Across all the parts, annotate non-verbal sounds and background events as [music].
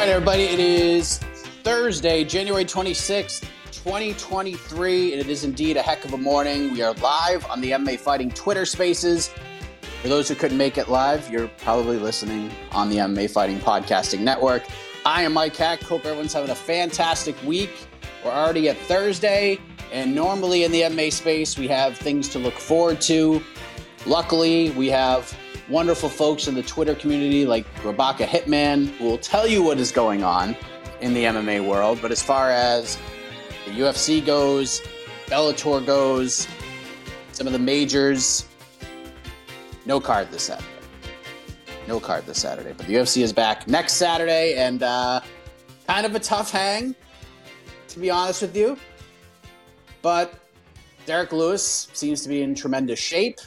Right, everybody. It is Thursday, January 26th, 2023, and it is indeed a heck of a morning. We are live on the MMA Fighting Twitter Spaces. For those who couldn't make it live, you're probably listening on the MMA Fighting Podcasting Network. I am Mike Heck. Hope everyone's having a fantastic week. We're already at Thursday, and normally in the MMA space, we have things to look forward to. Luckily, we have wonderful folks in the Twitter community like Rabaka Hitman who will tell you what is going on in the MMA world. But as far as the UFC goes, Bellator goes, some of the majors, no card this Saturday. No card this Saturday. But the UFC is back next Saturday and uh, kind of a tough hang, to be honest with you. But Derrick Lewis seems to be in tremendous shape.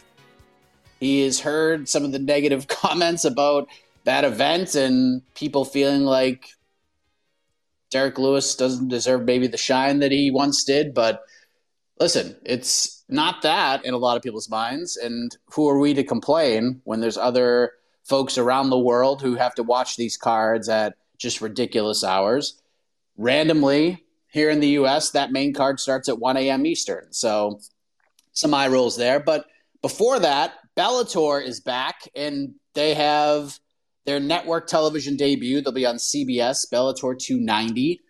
He has heard some of the negative [laughs] comments about that event and people feeling like Derrick Lewis doesn't deserve maybe the shine that he once did. But listen, it's not that in a lot of people's minds. And who are we to complain when there's other folks around the world who have to watch these cards at just ridiculous hours? Randomly, here in the US, that main card starts at 1 a.m. Eastern. So some eye rolls there. But before that, Bellator is back and they have their network television debut. They'll be on CBS, Bellator 290.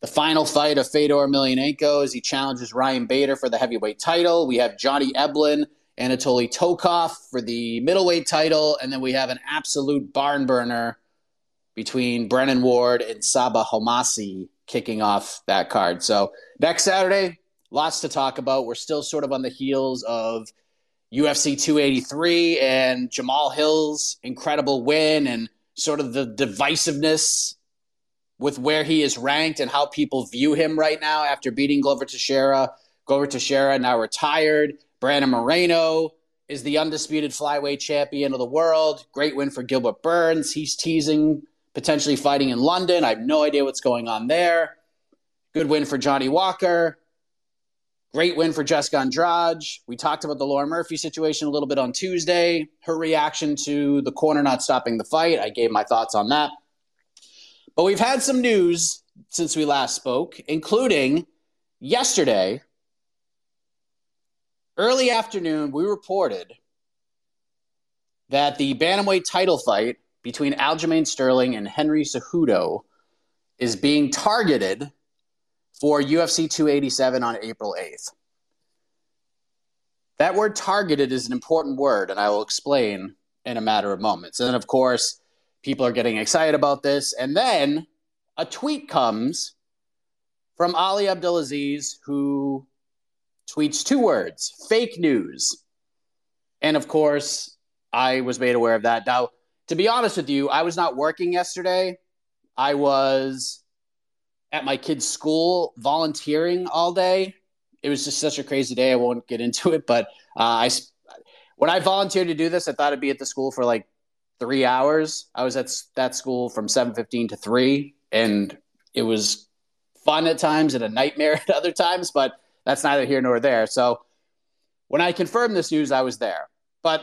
The final fight of Fedor Emelianenko as he challenges Ryan Bader for the heavyweight title. We have Johnny Eblen, Anatoly Tokov for the middleweight title, and then we have an absolute barn burner between Brennan Ward and Sabah Homasi kicking off that card. So next Saturday, lots to talk about. We're still sort of on the heels of UFC 283 and Jamahal Hill's incredible win and sort of the divisiveness with where he is ranked and how people view him right now after beating Glover Teixeira. Glover Teixeira now retired. Brandon Moreno is the undisputed flyweight champion of the world. Great win for Gilbert Burns. He's teasing potentially fighting in London. I have no idea what's going on there. Good win for Johnny Walker. Great win for Jessica Andrade. We talked about the Lauren Murphy situation a little bit on Tuesday. Her reaction to the corner not stopping the fight. I gave my thoughts on that. But we've had some news since we last spoke, including yesterday, early afternoon, we reported that the Bantamweight title fight between Aljamain Sterling and Henry Cejudo is being targeted for UFC 287 on April 8th. That word targeted is an important word, and I will explain in a matter of moments. And of course, people are getting excited about this. And then a tweet comes from Ali Abdelaziz, who tweets two words fake news. And of course, I was made aware of that. Now, to be honest with you, I was not working yesterday. I was at my kid's school volunteering all day. It was just such a crazy day. I won't get into it, but uh, I when I volunteered to do this, I thought I'd be at the school for like three hours. I was at that school from seven fifteen to three, and it was fun at times and a nightmare [laughs] at other times. But that's neither here nor there. So when I confirmed this news, I was there. But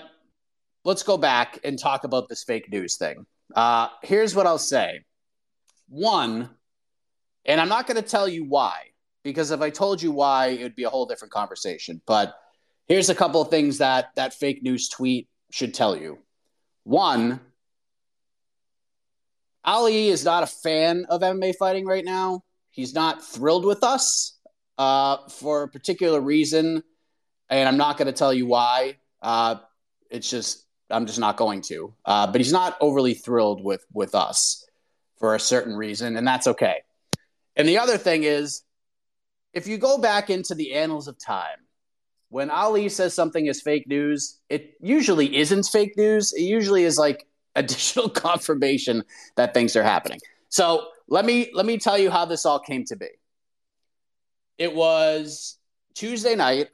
let's go back and talk about this fake news thing. Uh, here's what I'll say. One, and I'm not going to tell you why, because if I told you why, it would be a whole different conversation. But here's a couple of things that that fake news tweet should tell you. One, Ali is not a fan of MMA fighting right now. He's not thrilled with us uh, for a particular reason, and I'm not going to tell you why. Uh, it's just I'm just not going to. Uh, but he's not overly thrilled with with us for a certain reason, and that's okay. And the other thing is, if you go back into the annals of time, when Ali says something is fake news, it usually isn't fake news. It usually is like [laughs] additional confirmation that things are happening. So let me let me tell you how this all came to be. It was Tuesday night.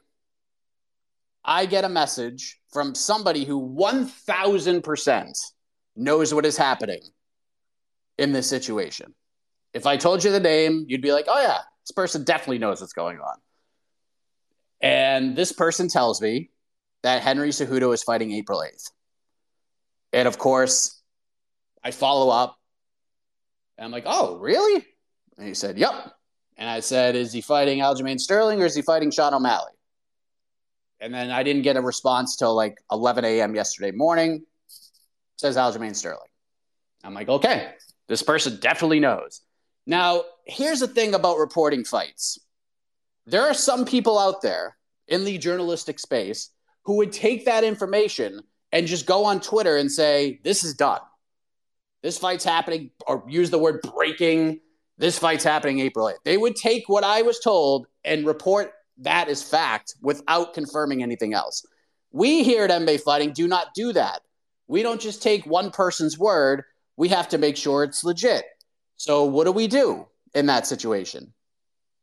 I get a message from somebody who 1000% knows what is happening in this situation. If I told you the name, you'd be like, oh, yeah, this person definitely knows what's going on. And this person tells me that Henry Cejudo is fighting April 8th. And of course, I follow up and I'm like, oh, really? And he said, yep. And I said, is he fighting Aljamain Sterling or is he fighting Sean O'Malley? And then I didn't get a response till like 11 a.m. yesterday morning. says Aljamain Sterling. I'm like, okay, this person definitely knows. Now, here's the thing about reporting fights there are some people out there in the journalistic space who would take that information and just go on Twitter and say, this is done. This fight's happening, or use the word breaking. This fight's happening April 8th. They would take what I was told and report that as fact without confirming anything else. We here at MMA Fighting do not do that. We don't just take one person's word, we have to make sure it's legit. So, what do we do in that situation?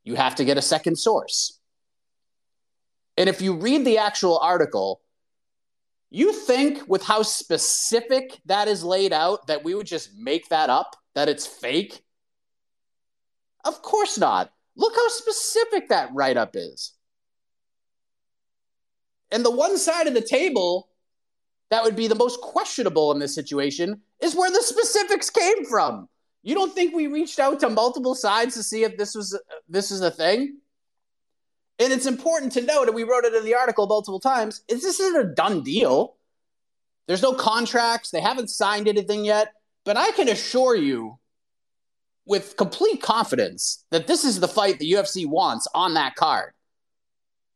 You have to get a second source. And if you read the actual article, you think with how specific that is laid out that we would just make that up, that it's fake? Of course not. Look how specific that write up is. And the one side of the table that would be the most questionable in this situation is where the specifics came from. You don't think we reached out to multiple sides to see if this was this is a thing? And it's important to note, and we wrote it in the article multiple times, is this isn't a done deal. There's no contracts. They haven't signed anything yet. But I can assure you with complete confidence that this is the fight the UFC wants on that card.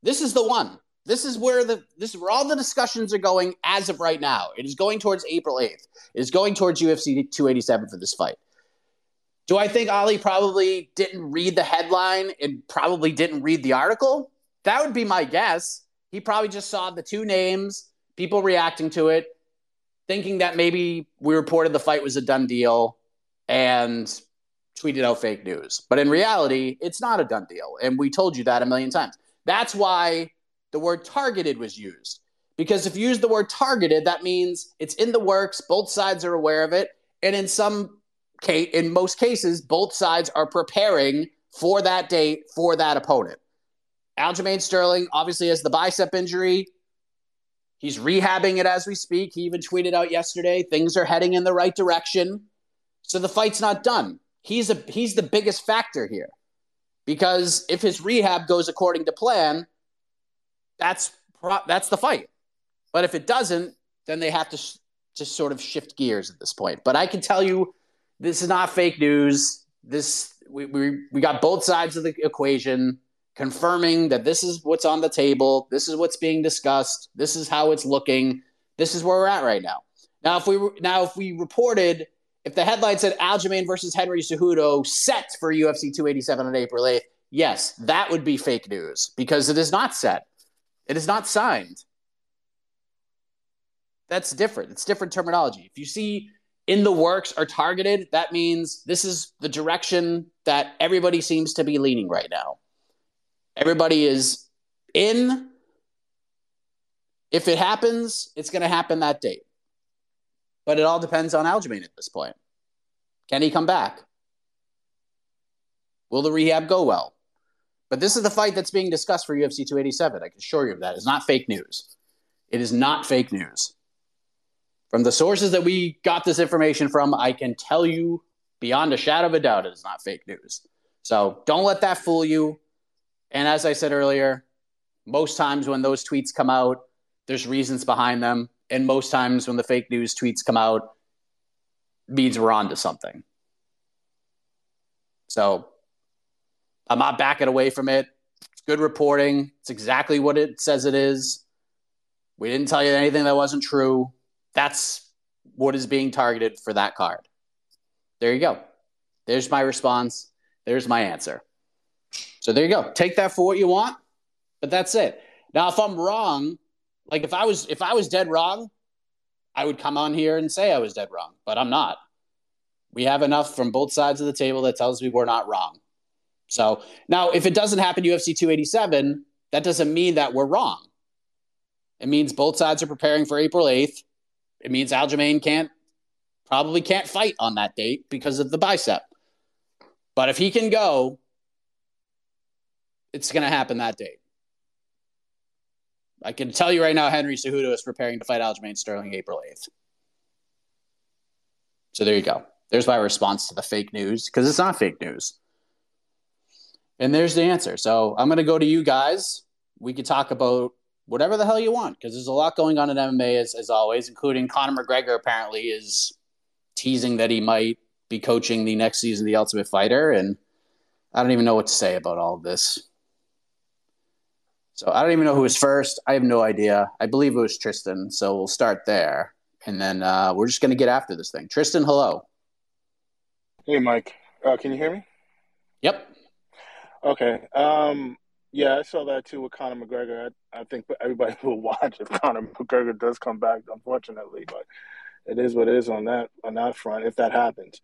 This is the one. This is where the this is where all the discussions are going as of right now. It is going towards April 8th. It is going towards UFC 287 for this fight. Do I think Ali probably didn't read the headline and probably didn't read the article? That would be my guess. He probably just saw the two names, people reacting to it, thinking that maybe we reported the fight was a done deal and tweeted out fake news. But in reality, it's not a done deal. And we told you that a million times. That's why the word targeted was used. Because if you use the word targeted, that means it's in the works, both sides are aware of it, and in some case, in most cases, both sides are preparing for that date for that opponent. Aljamain Sterling obviously has the bicep injury. He's rehabbing it as we speak. He even tweeted out yesterday things are heading in the right direction. So the fight's not done. He's a he's the biggest factor here. Because if his rehab goes according to plan, that's that's the fight. But if it doesn't, then they have to sh- just sort of shift gears at this point. But I can tell you, this is not fake news. This we, we we got both sides of the equation. confirming that this is what's on the table, this is what's being discussed, this is how it's looking, this is where we're at right now. Now, if we now if we reported if the headline said Aljamain versus Henry Cejudo set for UFC 287 on April 8th, yes, that would be fake news because it is not set. It is not signed. That's different. It's different terminology. If you see in the works are targeted, that means this is the direction that everybody seems to be leaning right now. Everybody is in. If it happens, it's going to happen that date. But it all depends on Aljamain at this point. Can he come back? Will the rehab go well? But this is the fight that's being discussed for UFC 287. I can assure you of that. It's not fake news. It is not fake news. From the sources that we got this information from, I can tell you beyond a shadow of a doubt it is not fake news. So don't let that fool you. And as I said earlier, most times when those tweets come out, there's reasons behind them. And most times when the fake news tweets come out, means we're on to something. So I'm not backing away from it. It's good reporting. It's exactly what it says it is. We didn't tell you anything that wasn't true. That's what is being targeted for that card. There you go. There's my response. There's my answer. So there you go. Take that for what you want, but that's it. Now, if I'm wrong, like if I was if I was dead wrong, I would come on here and say I was dead wrong, but I'm not. We have enough from both sides of the table that tells me we're not wrong. So now, if it doesn't happen UFC 287, that doesn't mean that we're wrong. It means both sides are preparing for April 8th. It means Aljamain can't probably can't fight on that date because of the bicep. But if he can go, it's going to happen that date. I can tell you right now, Henry Cejudo is preparing to fight Aljamain Sterling April 8th. So there you go. There's my response to the fake news because it's not fake news. And there's the answer. So I'm going to go to you guys. We could talk about whatever the hell you want because there's a lot going on in MMA as, as always, including Conor McGregor apparently is teasing that he might be coaching the next season of The Ultimate Fighter. And I don't even know what to say about all of this. So I don't even know who was first. I have no idea. I believe it was Tristan. So we'll start there. And then uh, we're just going to get after this thing. Tristan, hello. Hey, Mike. Uh, can you hear me? Yep. Okay. Um, yeah, I saw that too with Conor McGregor. I, I think everybody [laughs] will watch if Conor McGregor does come back, unfortunately, but it is what it is on that on that front if that happens.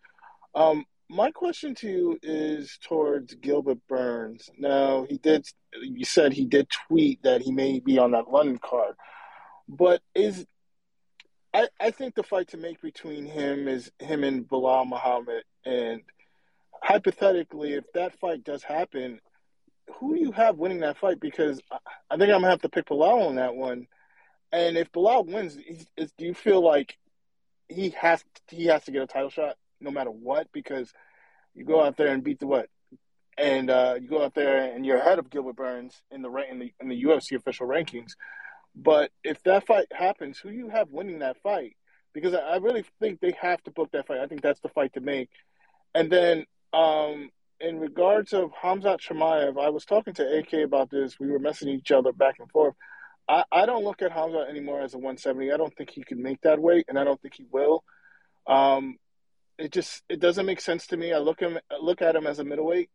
Um, my question to you is towards Gilbert Burns. Now, he did. You said he did tweet that he may be on that London card, but is I, I think the fight to make between him is him and Belal Muhammad. And hypothetically, if that fight does happen, who do you have winning that fight? Because I think I'm gonna have to pick Belal on that one. And if Belal wins, do you feel like he has he has to get a title shot? no matter what because you go out there and beat the what, and uh, you go out there and you're ahead of Gilbert Burns in the in the in the UFC official rankings. But if that fight happens, who do you have winning that fight? Because I really think they have to book that fight. I think that's the fight to make. And then um, in regards of Khamzat Chimaev, I was talking to AK about this. We were messaging each other back and forth. I, I don't look at Khamzat anymore as a 170. I don't think he can make that weight, and I don't think he will. Um, it just it doesn't make sense to me. I look him look at him as a middleweight,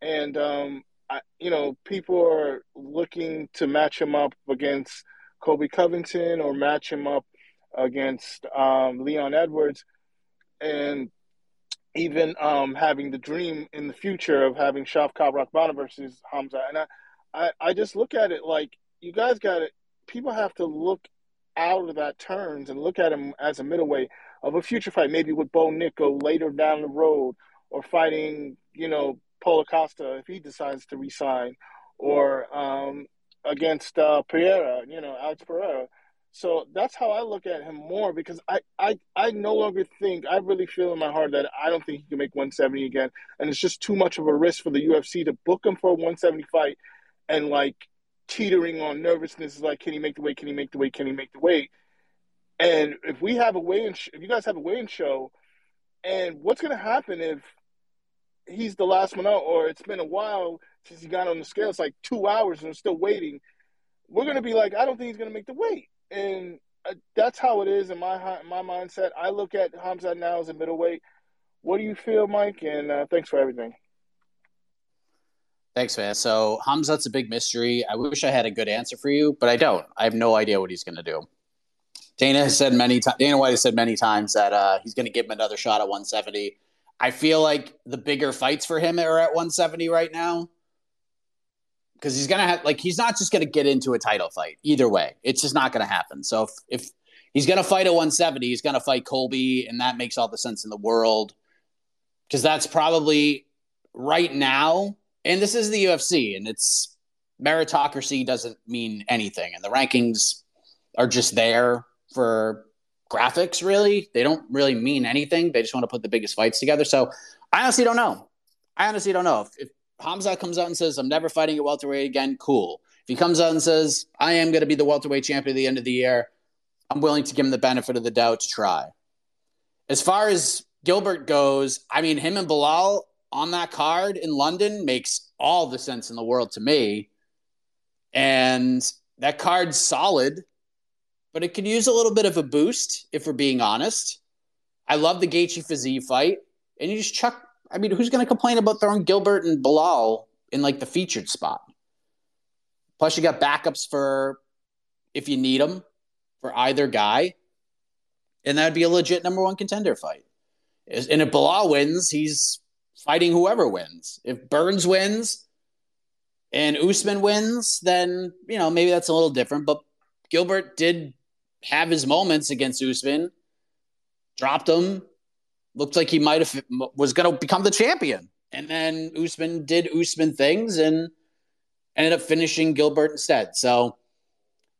and um, I, you know people are looking to match him up against Colby Covington or match him up against um, Leon Edwards, and even um, having the dream in the future of having Shavkat Rakhmonov versus Hamza. And I, I, I just look at it like you guys got it. People have to look out of that turns and look at him as a middleweight of a future fight, maybe with Bo Nickal later down the road, or fighting, you know, Paulo Costa if he decides to resign, or um, against uh, Pereira, you know, Alex Pereira. So that's how I look at him more because I, I, I no longer think, I really feel in my heart that I don't think he can make 170 again. And it's just too much of a risk for the UFC to book him for a 170 fight and like teetering on nervousness is like, can he make the weight? Can he make the weight? Can he make the weight? And if we have a weigh-in, sh- if you guys have a weigh-in show, and what's going to happen if he's the last one out, or it's been a while since he got on the scale. It's like two hours and we're still waiting. We're gonna be like, I don't think he's gonna make the weight, and uh, that's how it is in my my mindset. I look at Khamzat now as a middleweight. What do you feel, Mike? And uh, thanks for everything. Thanks, man. So Khamzat's a big mystery. I wish I had a good answer for you, but I don't. I have no idea what he's going to do. Dana has said many times. Dana White has said many times that uh, he's going to give him another shot at 170. I feel like the bigger fights for him are at 170 right now because he's gonna have like he's not just gonna get into a title fight either way. It's just not gonna happen. So if, if he's gonna fight at 170, he's gonna fight Colby, and that makes all the sense in the world because that's probably right now. And this is the UFC, and it's meritocracy doesn't mean anything, and the rankings are just there for graphics. Really, they don't really mean anything. They just want to put the biggest fights together. So I honestly don't know. I honestly don't know if, if Khamzat comes out and says, I'm never fighting at welterweight again, cool. If he comes out and says, I am going to be the welterweight champion at the end of the year, I'm willing to give him the benefit of the doubt to try. As far as Gilbert goes, I mean, him and Belal on that card in London makes all the sense in the world to me. And that card's solid, but it could use a little bit of a boost, if we're being honest. I love the Gaethje Fiziev fight, and you just chuck I mean, who's going to complain about throwing Gilbert and Belal in like the featured spot? Plus, you got backups for if you need them for either guy, and that'd be a legit number one contender fight. And if Belal wins, he's fighting whoever wins. If Burns wins and Usman wins, then you know maybe that's a little different. But Gilbert did have his moments against Usman, dropped him, looked like he might have was going to become the champion. And then Usman did Usman things and ended up finishing Gilbert instead. So,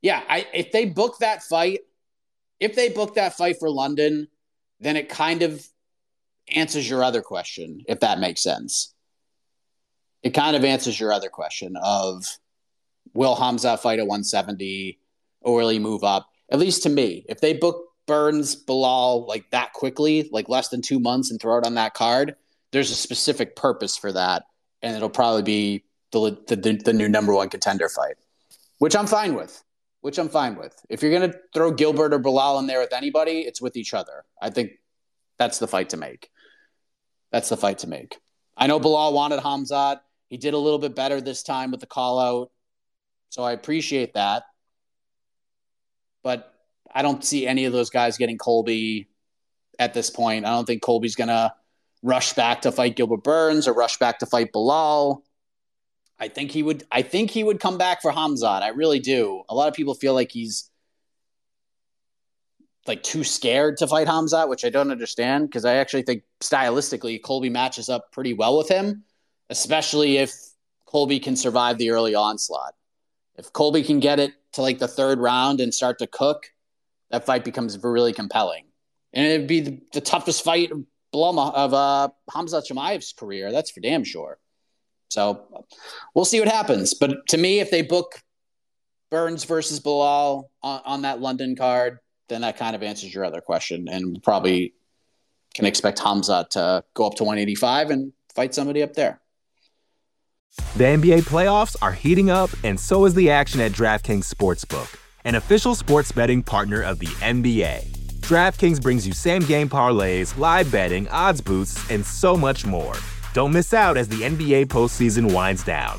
yeah, I, if they book that fight, if they book that fight for London, then it kind of answers your other question, if that makes sense. It kind of answers your other question of will Hamza fight at 170 or will he move up? At least to me, if they book Burns Belal like that quickly, like less than two months, and throw it on that card, there's a specific purpose for that, and it'll probably be the the, the new number one contender fight, which I'm fine with. Which I'm fine with. If you're gonna throw Gilbert or Belal in there with anybody, it's with each other. I think that's the fight to make. That's the fight to make. I know Belal wanted Khamzat. He did a little bit better this time with the call out. So I appreciate that. But I don't see any of those guys getting Colby at this point. I don't think Colby's going to rush back to fight Gilbert Burns or rush back to fight Belal. I think he would. I think he would come back for Khamzat. I really do. A lot of people feel like he's like too scared to fight Khamzat, which I don't understand because I actually think stylistically Colby matches up pretty well with him, especially if Colby can survive the early onslaught. If Colby can get it to like the third round and start to cook, that fight becomes really compelling. And it'd be the, the toughest fight of, of uh, Khamzat Chimaev's career. That's for damn sure. So we'll see what happens. But to me, if they book Burns versus Belal on, on that London card, then that kind of answers your other question. And probably can expect Hamza to go up to 185 and fight somebody up there. The NBA playoffs are heating up, and so is the action at DraftKings Sportsbook an official sports betting partner of the NBA. DraftKings brings you same game parlays, live betting, odds boosts, and so much more. Don't miss out as the NBA postseason winds down.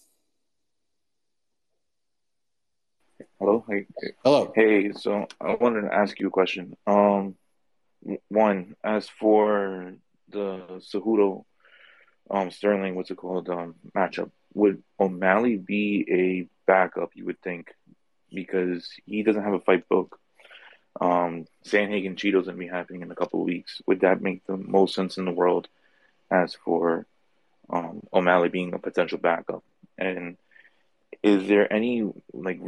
Hello. Hey. Hello. Hey. So I wanted to ask you a question. Um, one as for the Cejudo um Sterling, what's it called? Um matchup. Would O'Malley be a backup, you would think, because he doesn't have a fight book. Um Sandhagen Chito's gonna be happening in a couple of weeks. Would that make the most sense in the world as for um O'Malley being a potential backup? And is there any like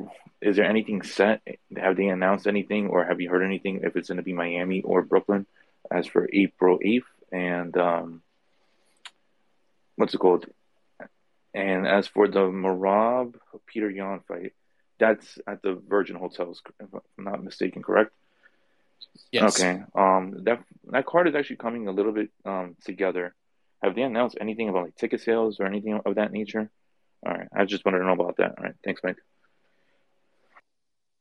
is there anything set have they announced anything or have you heard anything if it's going to be miami or brooklyn as for april 8th and um what's it called? And as for the Merab Peter Yan fight, that's at the Virgin Hotels, if I'm not mistaken, correct? Yes. Okay. Um, that that card is actually coming a little bit um together. Have they announced anything about like ticket sales or anything of that nature? All right. I just wanted to know about that. All right. Thanks, Mike.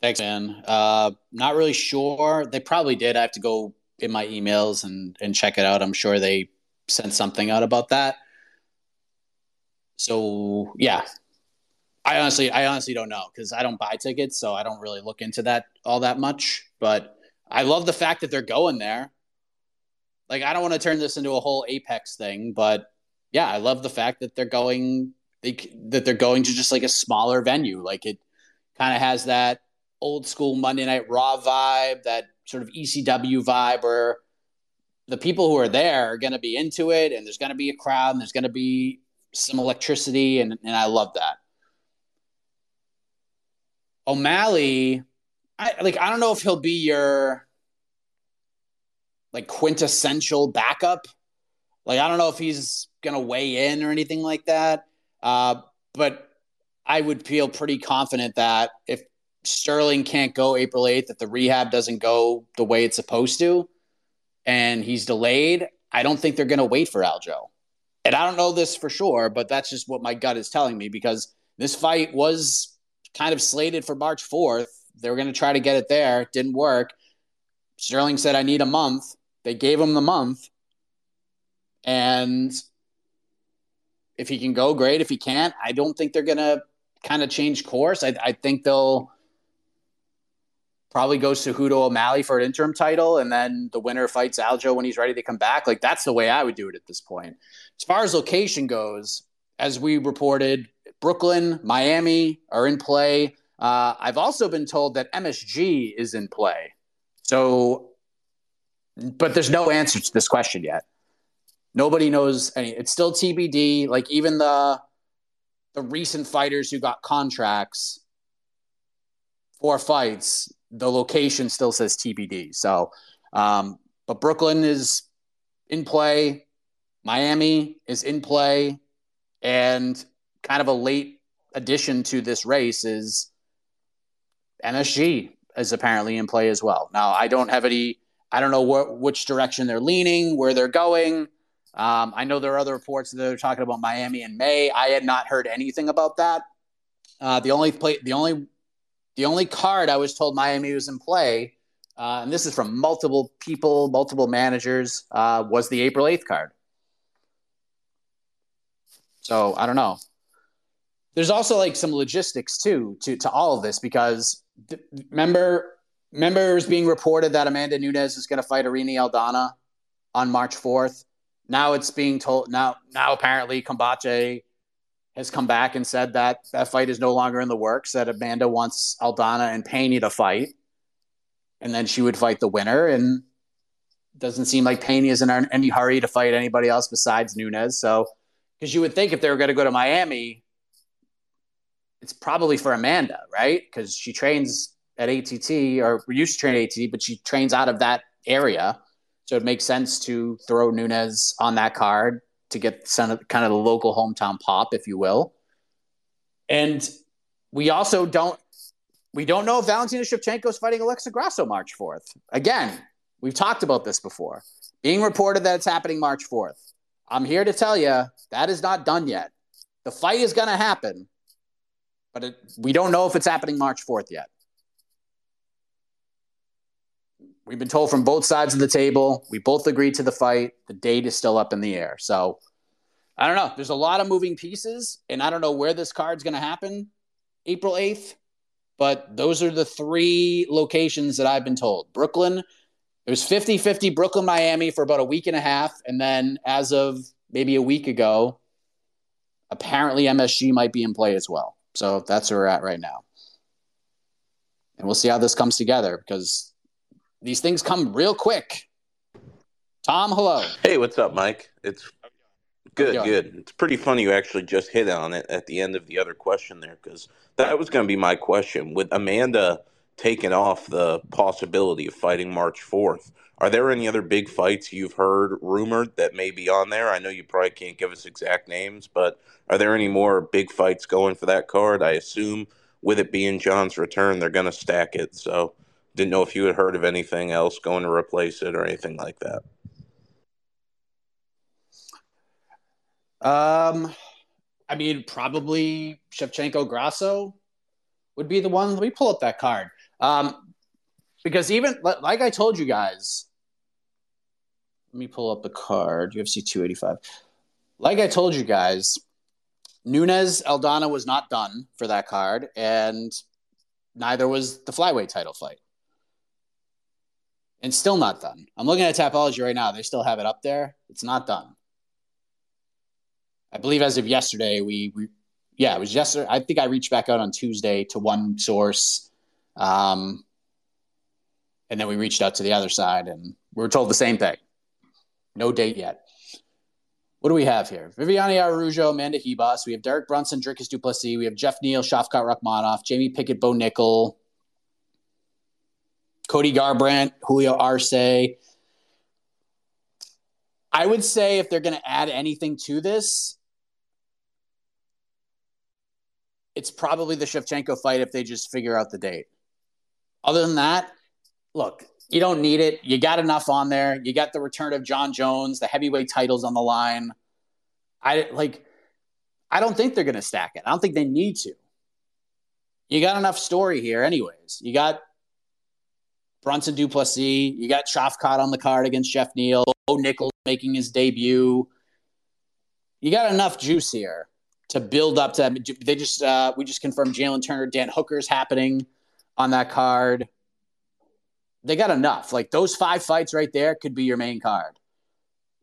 Thanks, man. Uh, not really sure. They probably did. I have to go in my emails and and check it out. I'm sure they sent something out about that. So yeah, I honestly, I honestly don't know because I don't buy tickets, so I don't really look into that all that much. But I love the fact that they're going there. Like I don't want to turn this into a whole Apex thing, but yeah, I love the fact that they're going they, that they're going to just like a smaller venue. Like it kind of has that old school Monday Night Raw vibe, that sort of ECW vibe where the people who are there are going to be into it and there's going to be a crowd and there's going to be some electricity, and, and I love that. O'Malley, I like I don't know if he'll be your like quintessential backup. Like I don't know if he's gonna weigh in or anything like that. Uh, but I would feel pretty confident that if Sterling can't go April 8th, if the rehab doesn't go the way it's supposed to, and he's delayed, I don't think they're gonna wait for Aljo and I don't know this for sure, but that's just what my gut is telling me because this fight was kind of slated for March 4th. They were going to try to get it there. Didn't work. Sterling said, I need a month. They gave him the month. And if he can go, great. If he can't, I don't think they're to kind of change course. I, I think they'll probably go to Hudo O'Malley for an interim title, and then the winner fights Aljo when he's ready to come back. Like that's the way I would do it at this point. As far as location goes, as we reported, Brooklyn, Miami are in play. Uh, I've also been told that MSG is in play. So, but there's no answer to this question yet. Nobody knows any. It's still TBD. Like even the the recent fighters who got contracts for fights, the location still says TBD. So, um, but Brooklyn is in play. Miami is in play. And kind of a late addition to this race is MSG is apparently in play as well. Now, I don't have any, I don't know wh- which direction they're leaning, where they're going. Um, I know there are other reports that are talking about Miami in May. I had not heard anything about that. Uh, the only play, the only the only card I was told Miami was in play, uh, and this is from multiple people, multiple managers, uh, was the April 8th card. So I don't know. there's also like some logistics too to to all of this because th- remember remember it was being reported that Amanda Nunes is going to fight Irene Aldana on March 4th. Now it's being told now now apparently Combate has come back and said that that fight is no longer in the works. That Amanda wants Aldana and Pena to fight, and then she would fight the winner. And doesn't seem like Pena is in any hurry to fight anybody else besides Nunes. So, because you would think if they were going to go to Miami, it's probably for Amanda, right? Because she trains at ATT or used to train at ATT, but she trains out of that area. So it makes sense to throw Nunes on that card to get some kind of the local hometown pop, if you will. And we also don't we don't know if Valentina Shevchenko is fighting Alexa Grasso March 4th. Again, we've talked about this before. Being reported that it's happening March 4th. I'm here to tell you that is not done yet. The fight is going to happen, but it, we don't know if it's happening March 4th yet. We've been told from both sides of the table. We both agreed to the fight. The date is still up in the air. So I don't know. There's a lot of moving pieces, and I don't know where this card's going to happen April 8th, but those are the three locations that I've been told. Brooklyn, it was 50 50 Brooklyn, Miami for about a week and a half. And then as of maybe a week ago, apparently MSG might be in play as well. So that's where we're at right now. And we'll see how this comes together because these things come real quick. Tom, hello. Hey, what's up, Mike? It's good, good. It's pretty funny you actually just hit on it at the end of the other question there because that was going to be my question. With Amanda taking off the possibility of fighting March 4th, are there any other big fights you've heard rumored that may be on there? I know you probably can't give us exact names, but are there any more big fights going for that card? I assume with it being John's return, they're going to stack it. So didn't know if you had heard of anything else going to replace it or anything like that. Um, I mean, probably Shevchenko Grasso would be the one. Let me pull up that card. Um, because even like I told you guys, let me pull up the card. UFC 285. Like I told you guys, Nunes Aldana was not done for that card, and neither was the flyweight title fight and still not done. I'm looking at Tapology right now. They still have it up there. It's not done. I believe as of yesterday, we, we yeah, it was yesterday. I think I reached back out on Tuesday to one source. Um, and then we reached out to the other side and we were told the same thing. No date yet. What do we have here? Viviane Araujo, Amanda Ribas. We have Derek Brunson, Dricus Du Plessis. We have Jeff Neal, Shavkat Rakhmonov, Jamie Pickett, Bo Nickal, Cody Garbrandt, Julio Arce. I would say if they're going to add anything to this, it's probably the Shevchenko fight if they just figure out the date. Other than that, look, you don't need it. You got enough on there. You got the return of John Jones, the heavyweight titles on the line. I like I don't think they're going to stack it. I don't think they need to. You got enough story here anyways. You got Brunson Du Plessis. You got Shavkat on the card against Jeff Neal. Bo Nickal's making his debut. You got enough juice here to build up to. They just uh, we just confirmed Jalen Turner, Dan Hooker's happening on that card. They got enough. Like those five fights right there could be your main card,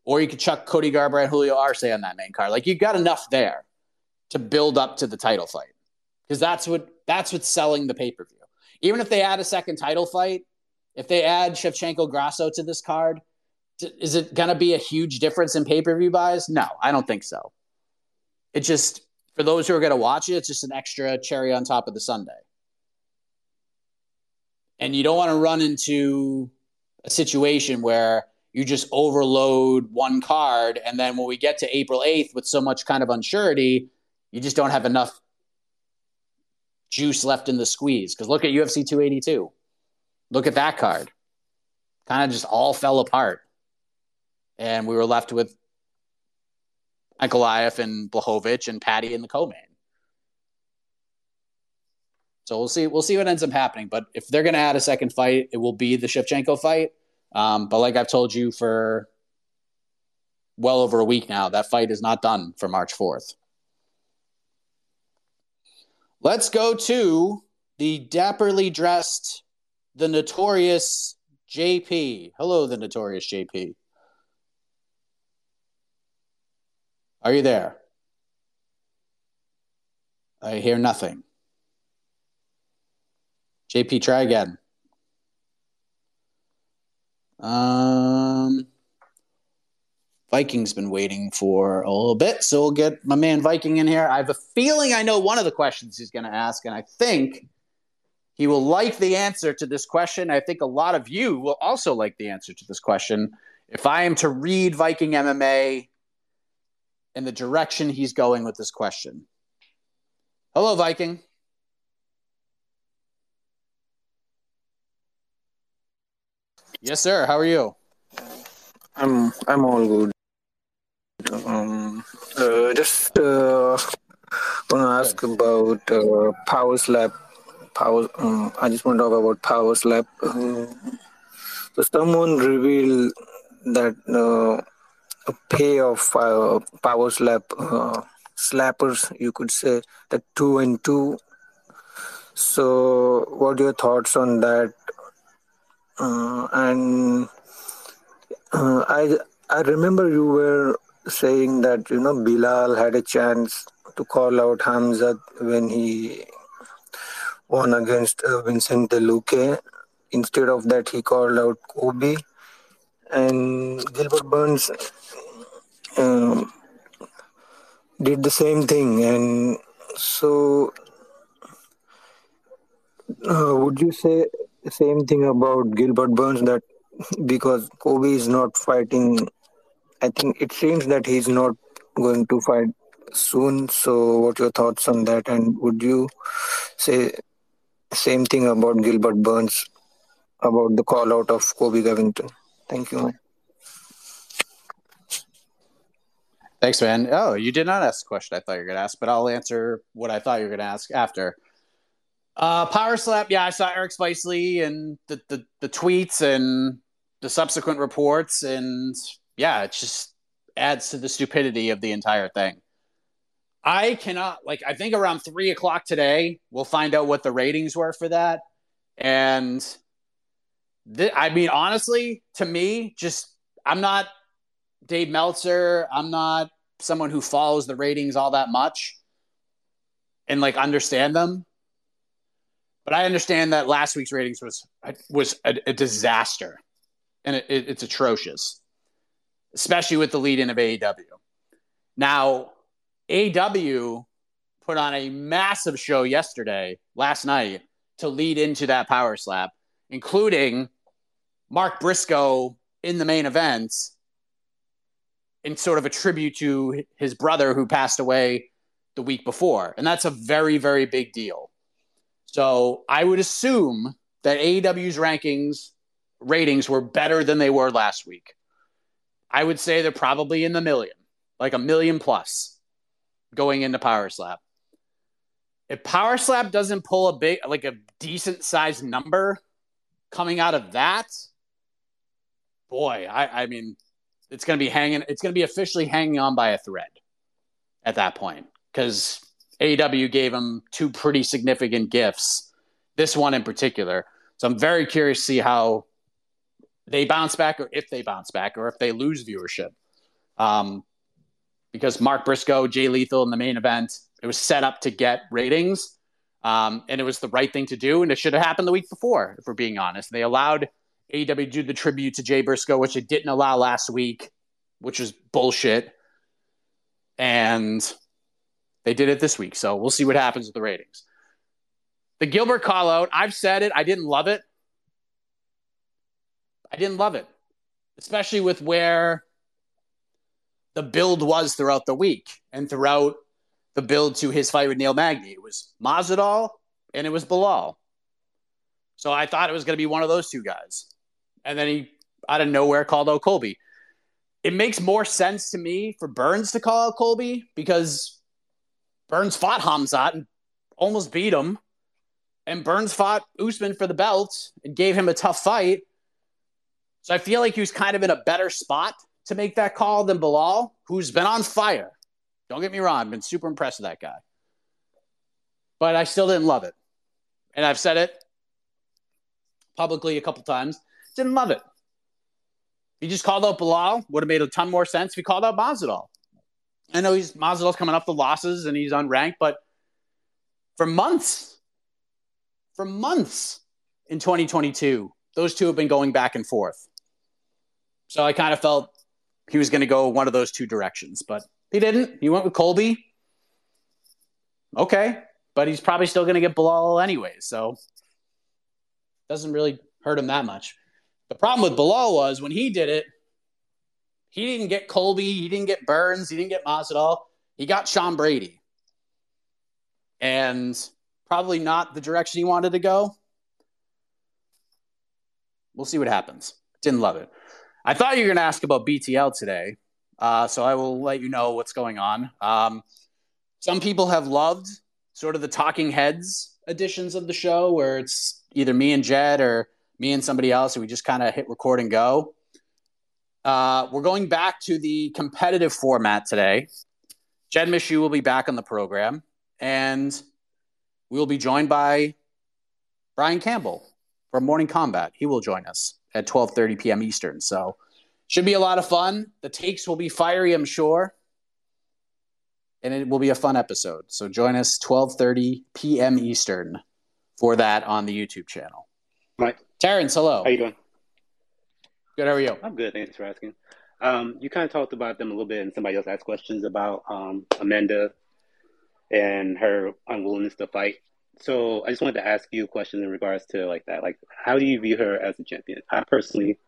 or you could chuck Cody Garbrandt, Julio Arce on that main card. Like you got enough there to build up to the title fight because that's what that's what's selling the pay per view. Even if they add a second title fight, if they add Shevchenko Grasso to this card, is it going to be a huge difference in pay per view buys? No, I don't think so. It just, for those who are going to watch it, it's just an extra cherry on top of the sundae. And you don't want to run into a situation where you just overload one card. And then when we get to April 8th with so much kind of unsurety, you just don't have enough juice left in the squeeze. Because look at UFC 282. Look at that card. Kind of just all fell apart. And we were left with Ankalaev and Blachowicz and Paddy in the co-main. So we'll see. We'll see what ends up happening. But if they're going to add a second fight, it will be the Shevchenko fight. Um, but like I've told you for well over a week now, that fight is not done for March fourth. Let's go to the dapperly dressed, the notorious JP. Hello, the notorious JP. Are you there? I hear nothing. JP, try again. Um, Viking's been waiting for a little bit, so we'll get my man Viking in here. I have a feeling I know one of the questions he's going to ask, and I think he will like the answer to this question. I think a lot of you will also like the answer to this question. If I am to read Viking MMA in the direction he's going with this question. Hello, Viking. Yes, sir. How are you? I'm I'm all good. Um, uh, just uh, want to ask about uh, Power Slap. Power. Um, I just want to talk about Power Slap. Uh, so someone revealed that uh, a pay of uh, Power Slap uh, slappers, you could say, that two and two. So, what are your thoughts on that? uh, and uh, I I remember you were saying that you know Belal had a chance to call out Hamza when he won against uh, Vincent Luque. Instead of that, he called out Colby and Gilbert Burns um, did the same thing. And so, uh, would you say the same thing about Gilbert Burns that because Colby is not fighting, I think it seems that he's not going to fight soon. So, what your thoughts on that? And would you say same thing about Gilbert Burns about the call out of Colby Covington? Thank you. Man. Thanks, man. Oh, you did not ask the question I thought you were going to ask, but I'll answer what I thought you were going to ask after. Uh, Power Slap, yeah, I saw Eric Spicely and the, the, the tweets and the subsequent reports, and yeah, it just adds to the stupidity of the entire thing. I cannot like I think around three o'clock today we'll find out what the ratings were for that, and th- I mean honestly, to me, just I'm not Dave Meltzer. I'm not someone who follows the ratings all that much and like understand them. But I understand that last week's ratings was was a, a disaster, and it, it, it's atrocious, especially with the lead in of AEW. Now, AEW put on a massive show yesterday, last night, to lead into that power slap, including Mark Briscoe in the main event, in sort of a tribute to his brother who passed away the week before, and that's a very very big deal. So I would assume that AEW's rankings ratings were better than they were last week. I would say they're probably in the million, like a million plus going into Power Slap. If Power Slap doesn't pull a big, like a decent sized number coming out of that, boy, I, I mean, it's going to be hanging, it's going to be officially hanging on by a thread at that point because AEW gave him two pretty significant gifts, this one in particular. So I'm very curious to see how they bounce back or if they bounce back or if they lose viewership. Um, because Mark Briscoe, Jay Lethal in the main event, it was set up to get ratings. Um, and it was the right thing to do. And it should have happened the week before, if we're being honest. They allowed AEW to do the tribute to Jay Briscoe, which it didn't allow last week, which was bullshit. And they did it this week, so we'll see what happens with the ratings. The Gilbert call out, I've said it, I didn't love it. I didn't love it, especially with where the build was throughout the week and throughout the build to his fight with Neil Magny. It was Masvidal and it was Belal. So I thought it was going to be one of those two guys. And then he, out of nowhere, called out Colby. It makes more sense to me for Burns to call out Colby because Burns fought Khamzat and almost beat him. And Burns fought Usman for the belt and gave him a tough fight. So I feel like he was kind of in a better spot to make that call than Belal, who's been on fire. Don't get me wrong, I've been super impressed with that guy. but I still didn't love it. And I've said it publicly a couple times. Didn't love it. If he just called out Belal, would have made a ton more sense if he called out Masvidal. I know he's Masvidal's coming off the losses and he's unranked, but for months, for months in 2022, those two have been going back and forth. So I kind of felt he was going to go one of those two directions, but he didn't. He went with Colby. Okay, but he's probably still going to get Belal anyway, so doesn't really hurt him that much. The problem with Belal was when he did it, he didn't get Colby, he didn't get Burns, he didn't get Masvidal. He got Sean Brady. And probably not the direction he wanted to go. We'll see what happens. Didn't love it. I thought you were going to ask about BTL today, uh, so I will let you know what's going on. Um, some people have loved sort of the talking heads editions of the show where it's either me and Jed or me and somebody else, and we just kind of hit record and go. Uh, we're going back to the competitive format today. Jed Meshew will be back on the program, and we will be joined by Brian Campbell from Morning Combat. He will join us at 12:30 p.m. Eastern. So should be a lot of fun. The takes will be fiery, I'm sure. And it will be a fun episode. So join us 12:30 p.m. Eastern for that on the YouTube channel. Mike. Terrence, hello. How you doing? Good. How are you? I'm good. Thanks for asking. Um, you kind of talked about them a little bit, and somebody else asked questions about um, Amanda and her unwillingness to fight. So I just wanted to ask you a question in regards to like that. Like, how do you view her as a champion? I personally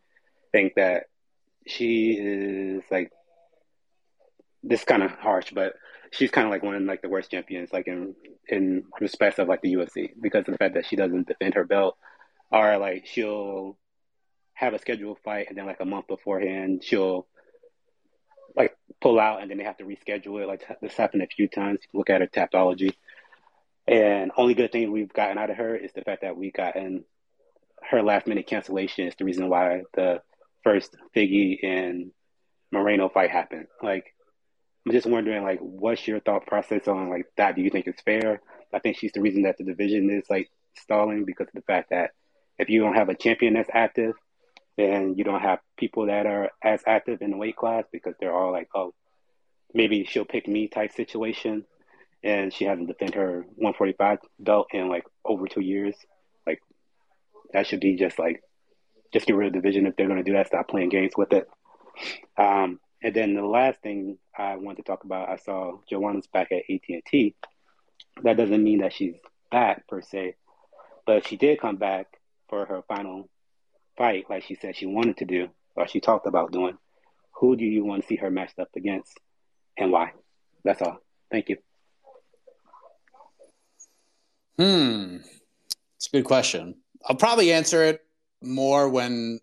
think that she is like this is kind of harsh, but she's kind of like one of like the worst champions, like in in respect of like the UFC, because of the fact that she doesn't defend her belt, or like she'll have a scheduled fight and then like a month beforehand she'll like pull out and then they have to reschedule it. Like this happened a few times. Look at her Tapology. And only good thing we've gotten out of her is the fact that we gotten her last minute cancellation is the reason why the first Figgy and Moreno fight happened. Like I'm just wondering like what's your thought process on like that? Do you think it's fair? I think she's the reason that the division is like stalling because of the fact that if you don't have a champion that's active, then you don't have people that are as active in the weight class because they're all like, oh, maybe she'll pick me type situation. And she hasn't defended her 145 belt in like over two years. Like that should be just like, just get rid of the division if they're going to do that. Stop playing games with it. Um, and then the last thing I want to talk about, I saw Joanna's back at AT&T. That doesn't mean that she's back per se, but she did come back for her final fight, like she said she wanted to do, or she talked about doing, who do you want to see her matched up against and why? That's all. Thank you. Hmm. It's a good question. I'll probably answer it more when,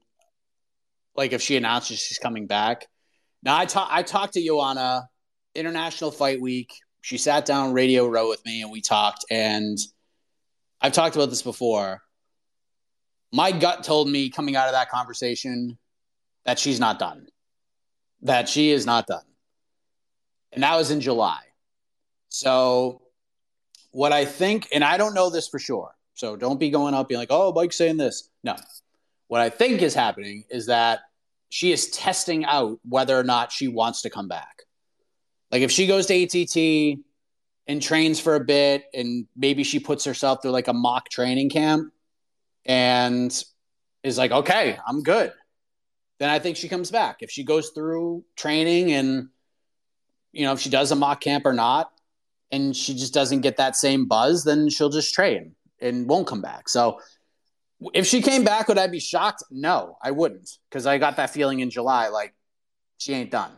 like, if she announces she's coming back. Now, I, ta- I talked to Joanna International Fight Week. She sat down Radio Row with me and we talked. And I've talked about this before my gut told me coming out of that conversation that she's not done, that she is not done. And that was in July. So, what I think, and I don't know this for sure, so don't be going up being like, oh, Mike's saying this. No. What I think is happening is that she is testing out whether or not she wants to come back. Like if she goes to ATT and trains for a bit and maybe she puts herself through like a mock training camp and is like, okay, I'm good. Then I think she comes back. If she goes through training and, you know, if she does a mock camp or not, and she just doesn't get that same buzz, then she'll just train and won't come back. So if she came back, would I be shocked? No, I wouldn't. Because I got that feeling in July, like she ain't done.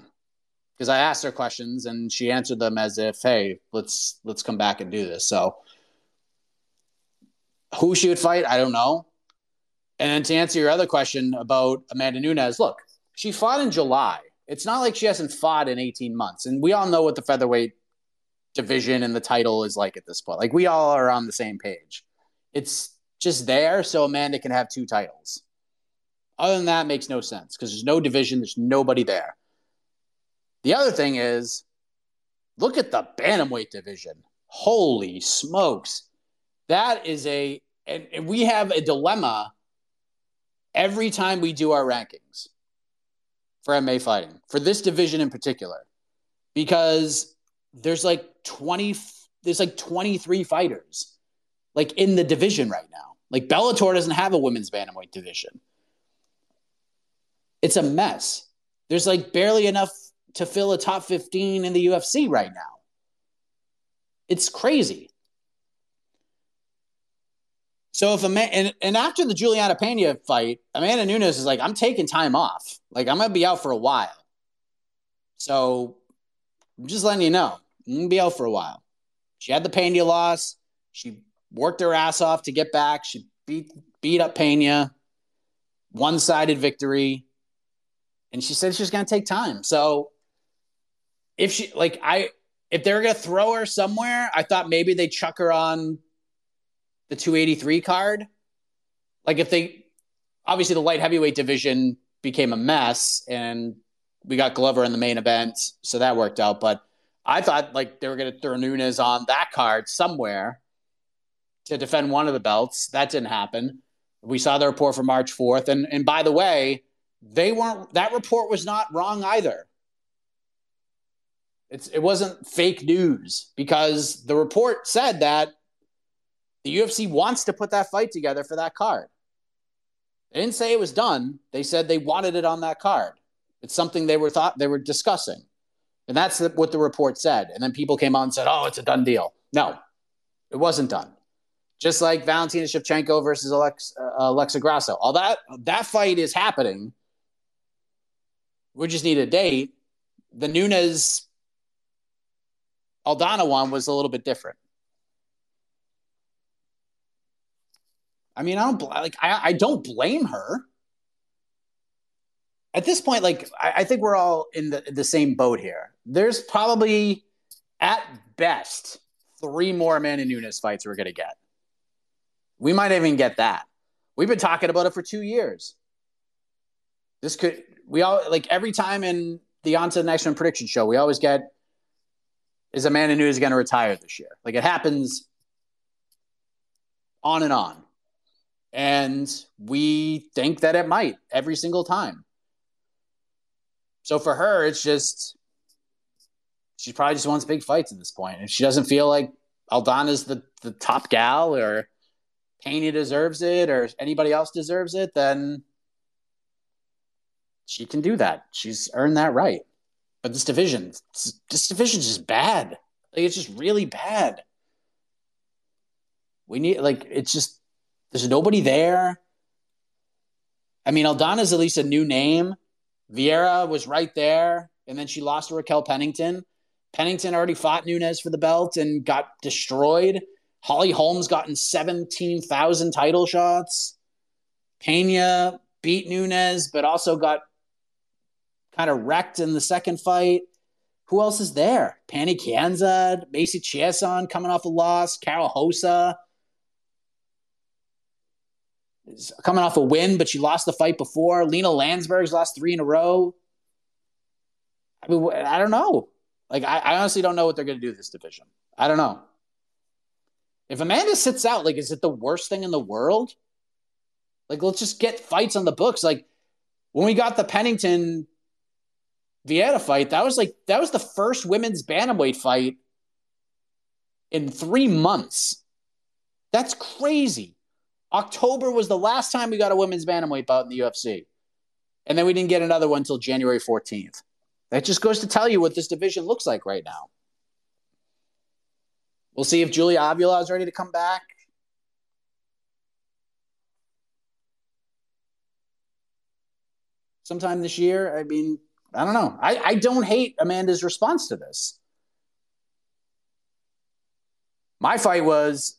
Because I asked her questions and she answered them as if, hey, let's let's come back and do this. So who she would fight, I don't know. And then to answer your other question about Amanda Nunes, look, she fought in July. It's not like she hasn't fought in 18 months. And we all know what the featherweight division and the title is like at this point. Like we all are on the same page. It's just there so Amanda can have two titles. Other than that, makes no sense because there's no division, there's nobody there. The other thing is, look at the bantamweight division. Holy smokes. That is a, and, and we have a dilemma every time we do our rankings for MMA fighting, for this division in particular, because there's like 20, there's like 23 fighters like in the division right now. Like Bellator doesn't have a women's bantamweight division. It's a mess. There's like barely enough to fill a top 15 in the UFC right now. It's crazy. So if a man and, and after the Juliana Pena fight, Amanda Nunes is like, I'm taking time off. Like I'm gonna be out for a while. So I'm just letting you know, I'm gonna be out for a while. She had the Pena loss. She worked her ass off to get back. She beat beat up Pena. One sided victory. And she said she's gonna take time. So if she like I if they were gonna throw her somewhere, I thought maybe they chuck her on the 283 card. Like if they obviously the light heavyweight division became a mess and we got Glover in the main event, so that worked out. But I thought like they were gonna throw Nunes on that card somewhere to defend one of the belts. That didn't happen. We saw the report for March 4th. And and by the way, they weren't that report was not wrong either. It's it wasn't fake news because the report said that the UFC wants to put that fight together for that card. They didn't say it was done. They said they wanted it on that card. It's something they were thought they were discussing. And that's what the report said. And then people came out and said, "Oh, it's a done deal." No, it wasn't done. Just like Valentina Shevchenko versus Alex, uh, Alexa Grasso. All that that fight is happening. We just need a date. The Nunes Aldana one was a little bit different. I mean, I don't like I, I don't blame her. At this point, like I, I think we're all in the, the same boat here. There's probably at best three more Amanda Nunes fights we're gonna get. We might even get that. We've been talking about it for two years. This could we all like every time in the On to the Next One prediction show, we always get is Amanda Nunes going to retire this year? Like it happens on and on. And we think that it might every single time. So for her, it's just she probably just wants big fights at this point. If she doesn't feel like Aldana's the, the top gal or Pena deserves it or anybody else deserves it, then she can do that. She's earned that right. But this division, this division is just bad. Like it's just really bad. We need like it's just there's nobody there. I mean, Aldana's at least a new name. Vieira was right there, and then she lost to Raquel Pennington. Pennington already fought Nunes for the belt and got destroyed. Holly Holm's gotten 17,000 title shots. Pena beat Nunes, but also got kind of wrecked in the second fight. Who else is there? Pannie Kianzad, Macy Chiasson coming off a loss, Karol Rosa is coming off a win, but she lost the fight before. Lina Länsberg's lost three in a row. I mean, I don't know. Like, I, I honestly don't know what they're going to do this division. I don't know. If Amanda sits out, like, is it the worst thing in the world? Like, let's just get fights on the books. Like, when we got the Pennington Vieira fight, that was like that was the first women's bantamweight fight in three months. That's crazy. October was the last time we got a women's bantamweight bout in the UFC. And then we didn't get another one until January 14th. That just goes to tell you what this division looks like right now. We'll see if Julia Avila is ready to come back. Sometime this year. I mean, I don't know. I, I don't hate Amanda's response to this. My fight was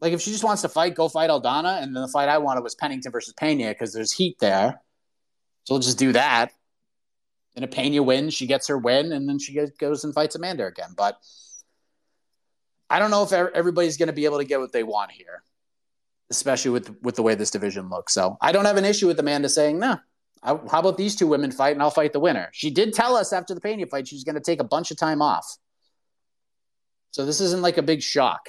like if she just wants to fight, go fight Aldana. And then the fight I wanted was Pennington versus Pena because there's heat there. So we'll just do that. And if Pena wins, she gets her win, and then she goes and fights Amanda again. But I don't know if everybody's going to be able to get what they want here, especially with with the way this division looks. So I don't have an issue with Amanda saying, "No, how about these two women fight and I'll fight the winner? She did tell us after the Pena fight she was going to take a bunch of time off. So this isn't like a big shock.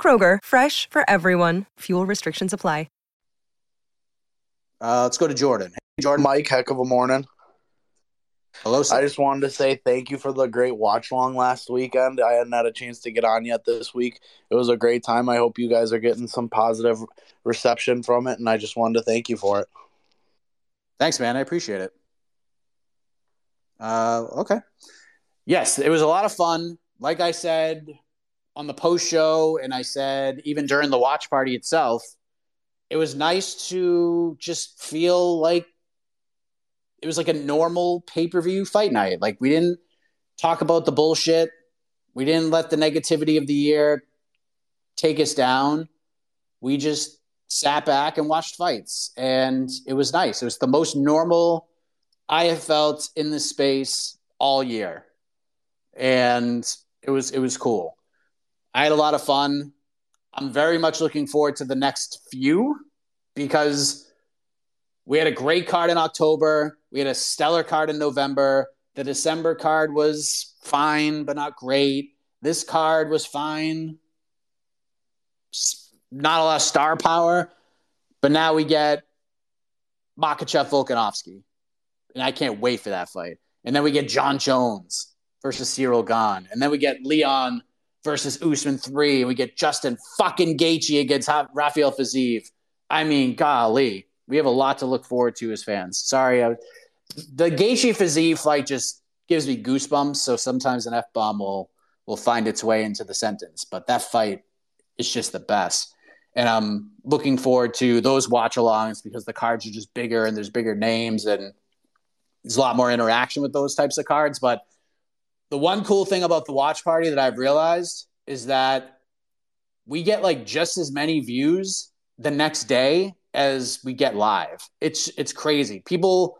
Kroger, fresh for everyone. Fuel restrictions apply. Uh, let's go to Jordan. Hey, Jordan. Mike, heck of a morning. Hello, sir. I just wanted to say thank you for the great watch long last weekend. I hadn't had a chance to get on yet this week. It was a great time. I hope you guys are getting some positive reception from it, and I just wanted to thank you for it. Thanks, man. I appreciate it. Uh, okay. Yes, it was a lot of fun. Like I said on the post show, and I said even during the watch party itself, it was nice to just feel like it was like a normal pay-per-view fight night. Like we didn't talk about the bullshit. We didn't let the negativity of the year take us down. We just sat back and watched fights and it was nice. It was the most normal I have felt in this space all year. And it was it was cool. I had a lot of fun. I'm very much looking forward to the next few because we had a great card in October. We had a stellar card in November. The December card was fine, but not great. This card was fine. Not a lot of star power. But now we get Makhachev Volkanovski. And I can't wait for that fight. And then we get Jon Jones versus Ciryl Gane. And then we get Leon versus Usman 3. And we get Justin fucking Gaethje against Rafael Fiziev. I mean, golly, we have a lot to look forward to as fans. Sorry, I, the Gaethje Fiziev fight just gives me goosebumps. So sometimes an f bomb will will find its way into the sentence, but that fight is just the best. And I'm looking forward to those watch alongs because the cards are just bigger and there's bigger names and there's a lot more interaction with those types of cards. But the one cool thing about the watch party that I've realized is that we get like just as many views the next day as we get live. It's it's crazy. People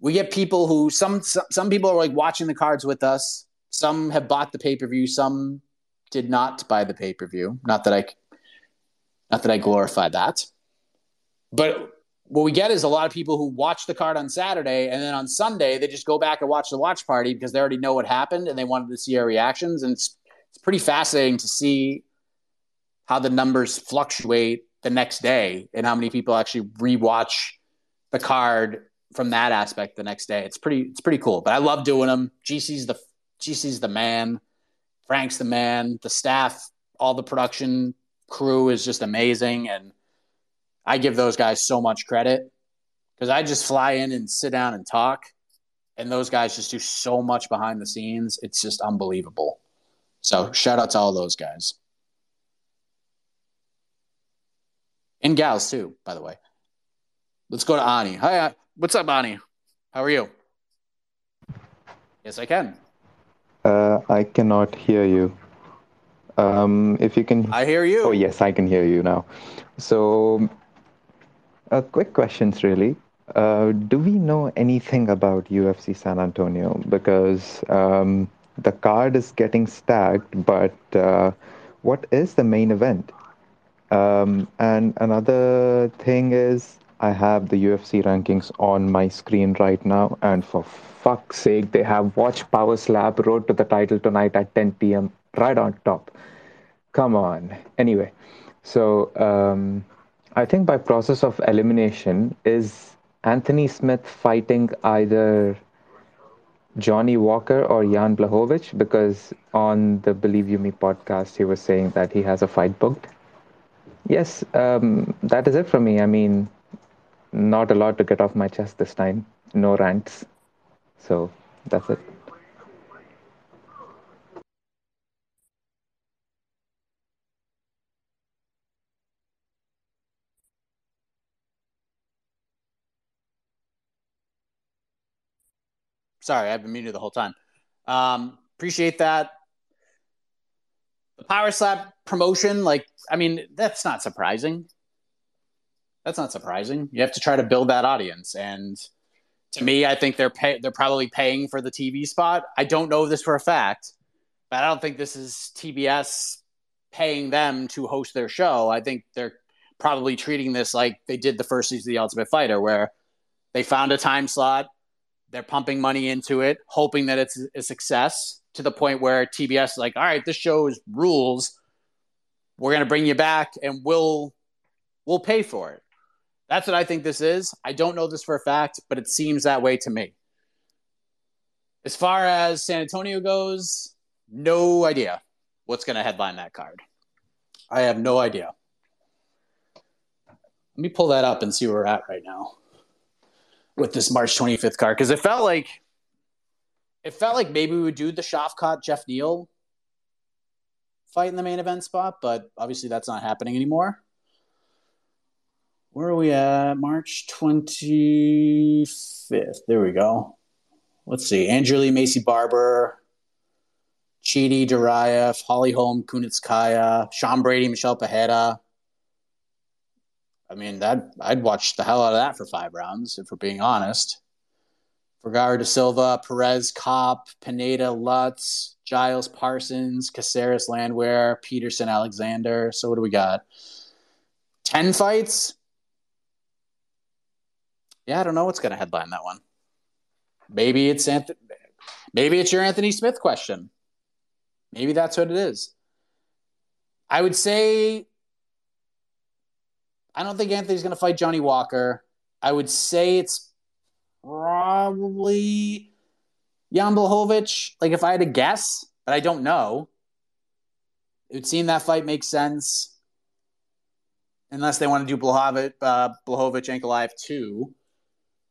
we get people who some some, some people are like watching the cards with us. Some have bought the pay-per-view, some did not buy the pay-per-view. Not that I not that I glorify that. But what we get is a lot of people who watch the card on Saturday and then on Sunday they just go back and watch the watch party because they already know what happened and they wanted to see our reactions and it's it's pretty fascinating to see how the numbers fluctuate the next day and how many people actually rewatch the card from that aspect the next day. It's pretty it's pretty cool. But I love doing them. GC's the GC's the man. Frank's the man. The staff, all the production crew is just amazing and I give those guys so much credit because I just fly in and sit down and talk and those guys just do so much behind the scenes. It's just unbelievable. So shout out to all those guys. and gals too, by the way. Let's go to Ani. Hi, what's up, Ani? How are you? Yes, I can. Uh, I cannot hear you. Um, if you can. I hear you. Oh yes, I can hear you now. So, uh, quick questions, really. Uh, do we know anything about UFC San Antonio? Because um, the card is getting stacked, but uh, what is the main event? Um, and another thing is, I have the UFC rankings on my screen right now, and for fuck's sake, they have Watch Power Slap Road to the title tonight at 10 p.m. right on top. Come on. Anyway, so um, I think by process of elimination is Anthony Smith fighting either Johnny Walker or Jan Blachowicz because on the Believe You Me podcast he was saying that he has a fight booked. Yes, um, that is it from me. I mean, not a lot to get off my chest this time. No rants. So that's it. Sorry, I've been muted the whole time. Um, Appreciate that. The Power Slap promotion, like, I mean, that's not surprising. That's not surprising. You have to try to build that audience. And to me, I think they're pay- they're probably paying for the TV spot. I don't know this for a fact, but I don't think this is TBS paying them to host their show. I think they're probably treating this like they did the first season of The Ultimate Fighter, where they found a time slot, they're pumping money into it, hoping that it's a success to the point where TBS is like, all right, this show is rules. We're gonna bring you back and we'll we'll pay for it. That's what I think this is. I don't know this for a fact, but it seems that way to me. As far as San Antonio goes, no idea what's going to headline that card. I have no idea. Let me pull that up and see where we're at right now with this March 25th card because it felt like it felt like maybe we would do the Shavkat Geoff Neal fight in the main event spot, but obviously that's not happening anymore where are we at? March 25th. There we go. Let's see. Angeli Maycee Barber, Chidi Duraev, Holly Holm, Kunitskaya, Sean Brady, Michel Pereira. I mean, that I'd watch the hell out of that for five rounds, if we're being honest. Vergara da Silva, Perez, Kopp, Pineda, Lutz, Giles Parsons, Caceres Landwehr, Peterson, Alexander. So what do we got? 10 fights? yeah, I don't know what's going to headline that one. Maybe it's Anthony, maybe it's your Anthony Smith question. Maybe that's what it is. I would say I don't think Anthony's going to fight Johnny Walker. I would say it's probably Jan Blachowicz. Like if I had to guess, but I don't know. It would seem that fight makes sense. Unless they want to do Blachowicz, uh, Blachowicz Ankalaev too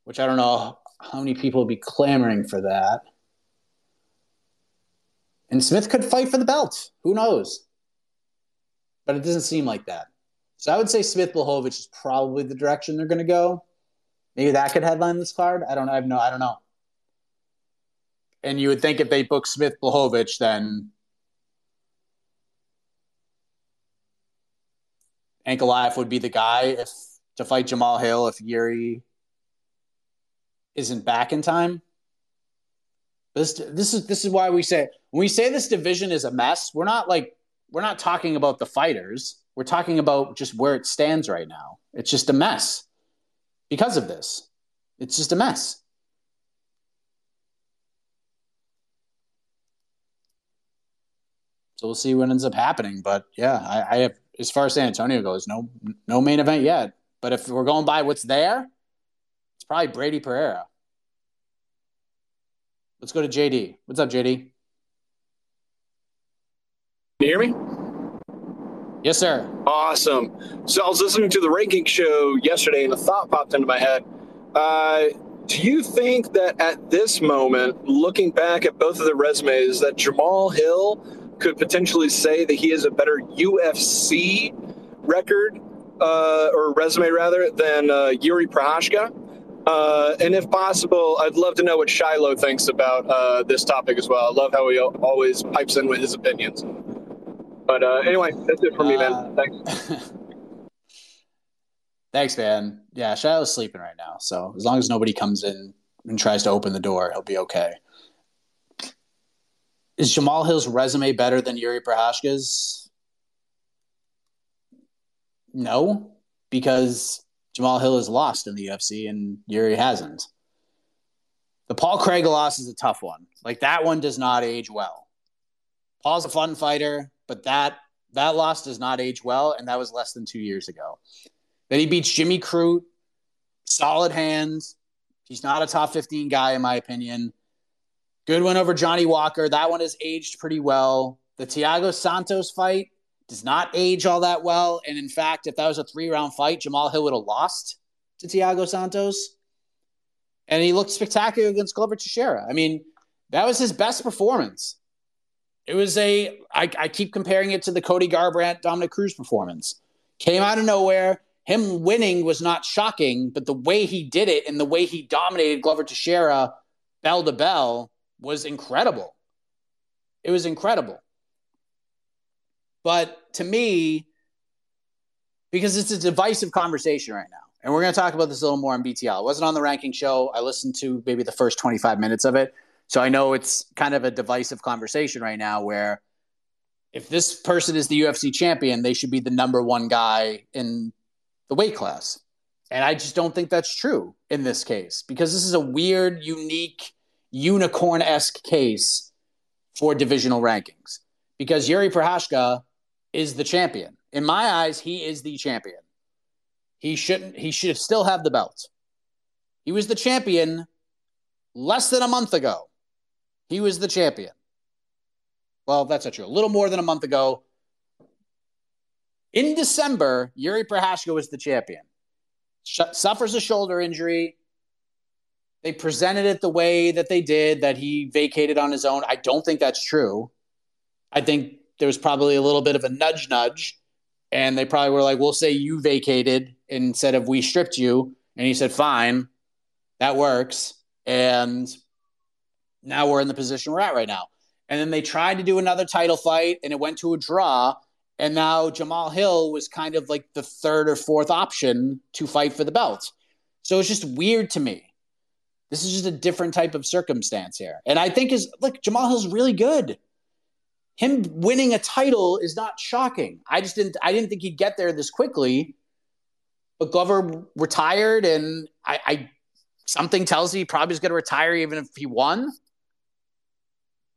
which I don't know how many people would be clamoring for that. And Smith could fight for the belt. Who knows? But it doesn't seem like that. So I would say Smith Blachowicz is probably the direction they're going to go. Maybe that could headline this card. I don't know. I have no. I don't know. And you would think if they book Smith Blachowicz, then Ankalaev would be the guy if to fight Jamahal Hill if Yuri isn't back in time. This this is this is why we say when we say this division is a mess, we're not like we're not talking about the fighters. We're talking about just where it stands right now. It's just a mess because of this. It's just a mess. So we'll see what ends up happening. But yeah, I, I have as far as San Antonio goes, no no main event yet. But if we're going by what's there, it's probably Brady Pereira. Let's go to JD. What's up, JD? Can you hear me? Yes, sir. Awesome. So I was listening to the ranking show yesterday, and a thought popped into my head. Uh, do you think that at this moment, looking back at both of the resumes, that Jamahal Hill could potentially say that he has a better UFC record uh, or resume rather than uh, Yuri Prochazka? Uh, and if possible, I'd love to know what Shiloh thinks about uh, this topic as well. I love how he always pipes in with his opinions. But uh, anyway, that's it for me, man. Uh, Thanks. [laughs] Thanks, man. Yeah, Shiloh's sleeping right now. So as long as nobody comes in and tries to open the door, he'll be okay. Is Jamahal Hill's resume better than Yuri Prochazka's? No, because Jamahal Hill is lost in the UFC and Yuri hasn't. The Paul Craig loss is a tough one. Like that one does not age well. Paul's a fun fighter, but that that loss does not age well, and that was less than two years ago. Then he beats Jimmy Crute, solid hands. He's not a top 15 guy, in my opinion. Good win over Johnny Walker. That one has aged pretty well. The Thiago Santos fight, does not age all that well. And in fact, if that was a three round fight, Jamahal Hill would have lost to Thiago Santos. And he looked spectacular against Glover Teixeira. I mean, that was his best performance. It was a. I, I keep comparing it to the Cody Garbrandt, Dominick Cruz performance. Came out of nowhere. Him winning was not shocking, but the way he did it and the way he dominated Glover Teixeira bell to bell was incredible. It was incredible. But to me, because it's a divisive conversation right now, and we're going to talk about this a little more on BTL. It wasn't on the ranking show. I listened to maybe the first 25 minutes of it. So I know it's kind of a divisive conversation right now where if this person is the UFC champion, they should be the number one guy in the weight class. And I just don't think that's true in this case because this is a weird, unique, unicorn esque case for divisional rankings because Yuri Prochazka is the champion. In my eyes, he is the champion. He shouldn't. He should still have the belt. He was the champion less than a month ago. He was the champion. Well, that's not true. A little more than a month ago. In December, Yuri Prochazka was the champion. Sh- suffers a shoulder injury. They presented it the way that they did, that he vacated on his own. I don't think that's true. I think there was probably a little bit of a nudge nudge. And they probably were like, we'll say you vacated instead of we stripped you. And he said, fine, that works. And now we're in the position we're at right now. And then they tried to do another title fight and it went to a draw. And now Jamahal Hill was kind of like the third or fourth option to fight for the belt. So it's just weird to me. This is just a different type of circumstance here. And I think is look, Jamahal Hill's really good. Him winning a title is not shocking. I just didn't I didn't think he'd get there this quickly. But Glover retired and I, I something tells me he probably is going to retire even if he won.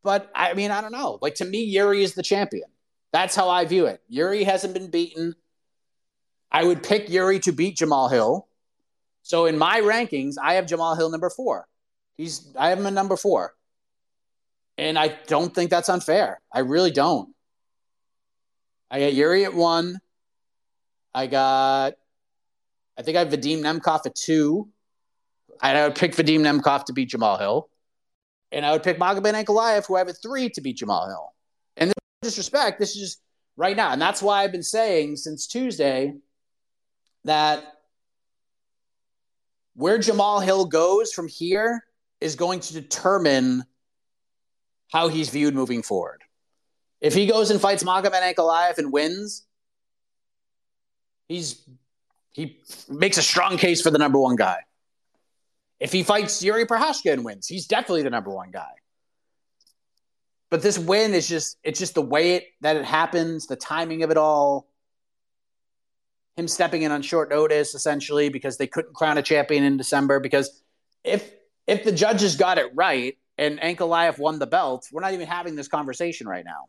But I mean, I don't know. Like to me, Yuri is the champion. That's how I view it. Yuri hasn't been beaten. I would pick Yuri to beat Jamahal Hill. So in my rankings, I have Jamahal Hill number four. He's I have him at number four. And I don't think that's unfair. I really don't. I got Yuri at one. I got I think I have Vadim Nemkov at two. I would pick Vadim Nemkov to beat Jamahal Hill. And I would pick Magomed Ankalaev, who I have at three, to beat Jamahal Hill. And this disrespect, this is just right now. And that's why I've been saying since Tuesday that where Jamahal Hill goes from here is going to determine how he's viewed moving forward. If he goes and fights Magomed Ankalaev and wins, he's he makes a strong case for the number one guy. If he fights Yuri Prochazka and wins, he's definitely the number one guy. But this win is just it's just the way it that it happens, the timing of it all. Him stepping in on short notice, essentially, because they couldn't crown a champion in December. Because if if the judges got it right and Ankalaev won the belt, we're not even having this conversation right now.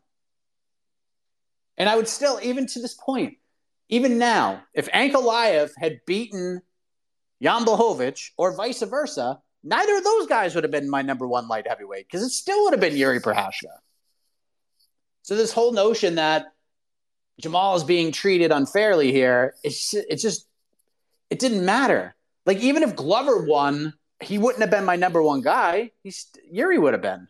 And I would still, even to this point, even now, if Ankalaev had beaten Jan Blachowicz or vice versa, neither of those guys would have been my number one light heavyweight because it still would have been Yuri Prochazka. So this whole notion that Jamahal is being treated unfairly here, it's just, it's just it didn't matter. Like even if Glover won, he wouldn't have been my number one guy. He's Yuri would have been.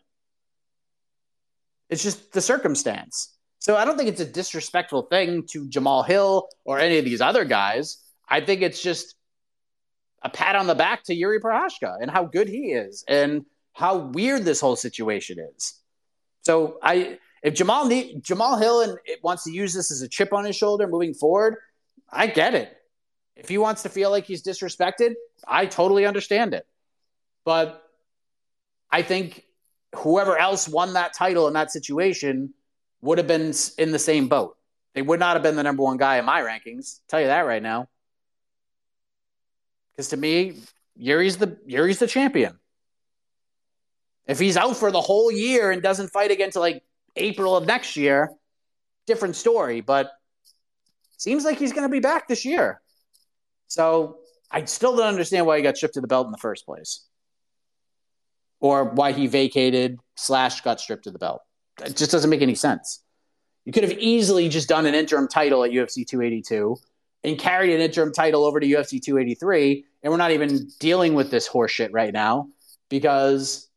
It's just the circumstance. So I don't think it's a disrespectful thing to Jamahal Hill or any of these other guys. I think it's just a pat on the back to Yuri Prochazka and how good he is and how weird this whole situation is. So I if Jamahal Jamahal Hill and wants to use this as a chip on his shoulder moving forward, I get it. If he wants to feel like he's disrespected, I totally understand it. But I think whoever else won that title in that situation would have been in the same boat. They would not have been the number one guy in my rankings. Tell you that right now. Because to me, Yuri's the Yuri's the champion. If he's out for the whole year and doesn't fight again until like April of next year, different story. But seems like he's going to be back this year. So I still don't understand why he got stripped of the belt in the first place, or why he vacated slash got stripped of the belt. It just doesn't make any sense. You could have easily just done an interim title at UFC 282 and carried an interim title over to UFC 283 and we're not even dealing with this horseshit right now because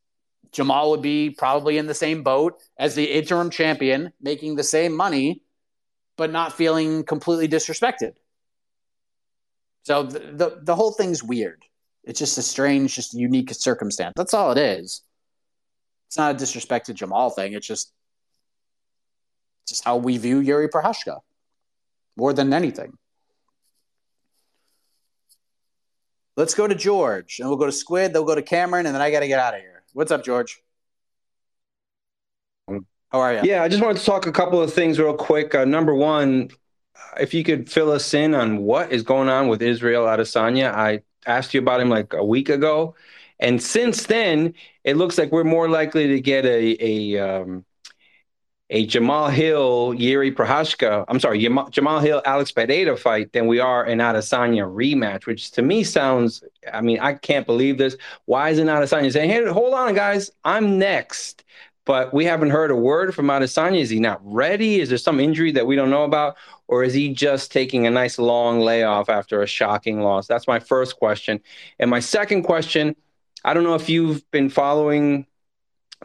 Jamahal would be probably in the same boat as the interim champion, making the same money, but not feeling completely disrespected. So the, the, the whole thing's weird. It's just a strange, just unique circumstance. That's all it is. It's not a disrespect to Jamahal thing. It's just just how we view Yuri Prochazka more than anything. Let's go to George, and we'll go to Squid. They'll go to Cameron, and then I got to get out of here. What's up, George? How are you? Yeah, I just wanted to talk a couple of things real quick. Uh, number one, if you could fill us in on what is going on with Israel Adesanya. I asked you about him like a week ago, and since then, it looks like we're more likely to get a a um, a Jamahal Hill Jiri Prochazka, I'm sorry, Jamahal Hill Alex Pereira fight than we are an Adesanya rematch, which to me sounds, I mean, I can't believe this. Why isn't Adesanya saying, hey, hold on, guys, I'm next? But we haven't heard a word from Adesanya. Is he not ready? Is there some injury that we don't know about? Or is he just taking a nice long layoff after a shocking loss? That's my first question. And my second question I don't know if you've been following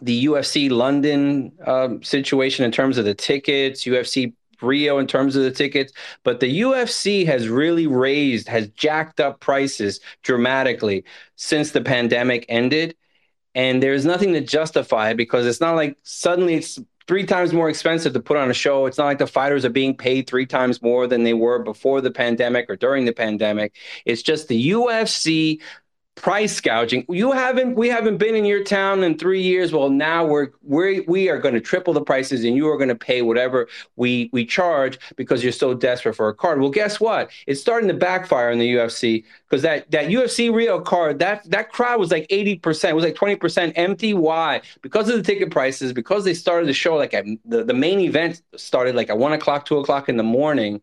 the UFC London um, situation in terms of the tickets, UFC Rio in terms of the tickets, but the UFC has really raised, has jacked up prices dramatically since the pandemic ended. And there's nothing to justify it because it's not like suddenly it's three times more expensive to put on a show. It's not like the fighters are being paid three times more than they were before the pandemic or during the pandemic. It's just the UFC price gouging. You haven't we haven't been in your town in 3 years. Well, now we're we we are going to triple the prices and you are going to pay whatever we we charge because you're so desperate for a card. Well, guess what? It's starting to backfire in the UFC because that that UFC Rio card, that that crowd was like 80%, it was like 20% empty. Why? Because of the ticket prices, because they started the show like at the, the main event started like at one o'clock, two o'clock in the morning.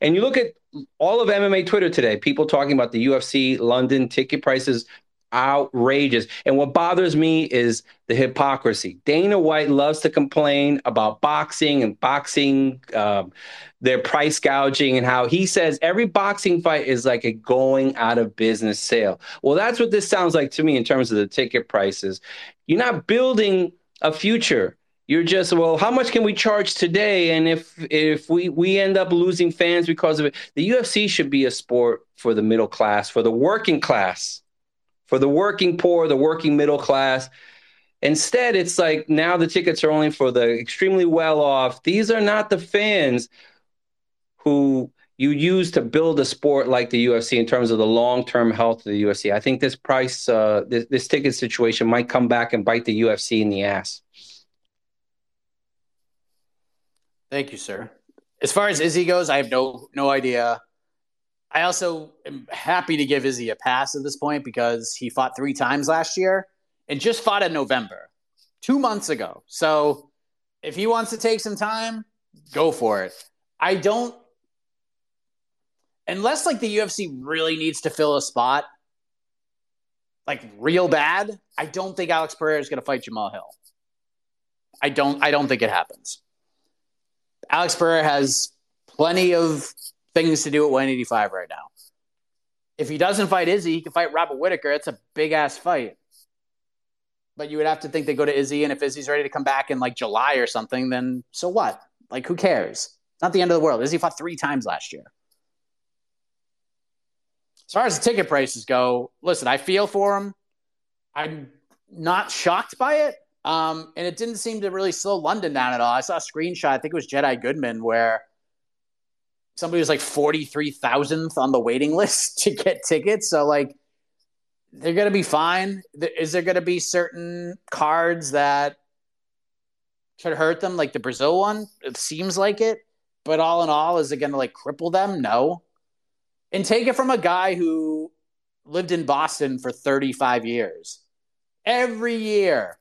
And you look at all of MMA Twitter today, people talking about the UFC London ticket prices outrageous. And what bothers me is the hypocrisy. Dana White loves to complain about boxing and boxing, um, their price gouging, and how he says every boxing fight is like a going out of business sale. Well, that's what this sounds like to me in terms of the ticket prices. You're not building a future. You're just well. How much can we charge today? And if if we we end up losing fans because of it, the UFC should be a sport for the middle class, for the working class, for the working poor, the working middle class. Instead, it's like now the tickets are only for the extremely well off. These are not the fans who you use to build a sport like the UFC in terms of the long term health of the UFC. I think this price, uh, this, this ticket situation might come back and bite the UFC in the ass. Thank you, sir. As far as Izzy goes, I have no no idea. I also am happy to give Izzy a pass at this point because he fought three times last year and just fought in November, two months ago. So if he wants to take some time, go for it. I don't, unless like the UFC really needs to fill a spot, like real bad. I don't think Alex Pereira is going to fight Jamahal Hill. I don't. I don't think it happens. Alex Pereira has plenty of things to do at 185 right now. If he doesn't fight Izzy, he can fight Robert Whitaker. It's a big ass fight. But you would have to think they go to Izzy, and if Izzy's ready to come back in like July or something, then so what? Like, who cares? Not the end of the world. Izzy fought three times last year. As far as the ticket prices go, listen, I feel for him. I'm not shocked by it. Um, and it didn't seem to really slow London down at all. I saw a screenshot, I think it was Jed I. Goodman, where somebody was like 43,000th on the waiting [laughs] list to get tickets. So, like, they're going to be fine. Is there going to be certain cards that could hurt them, like the Brazil one? It seems like it. But all in all, is it going to like cripple them? No. And take it from a guy who lived in Boston for 35 years. Every year,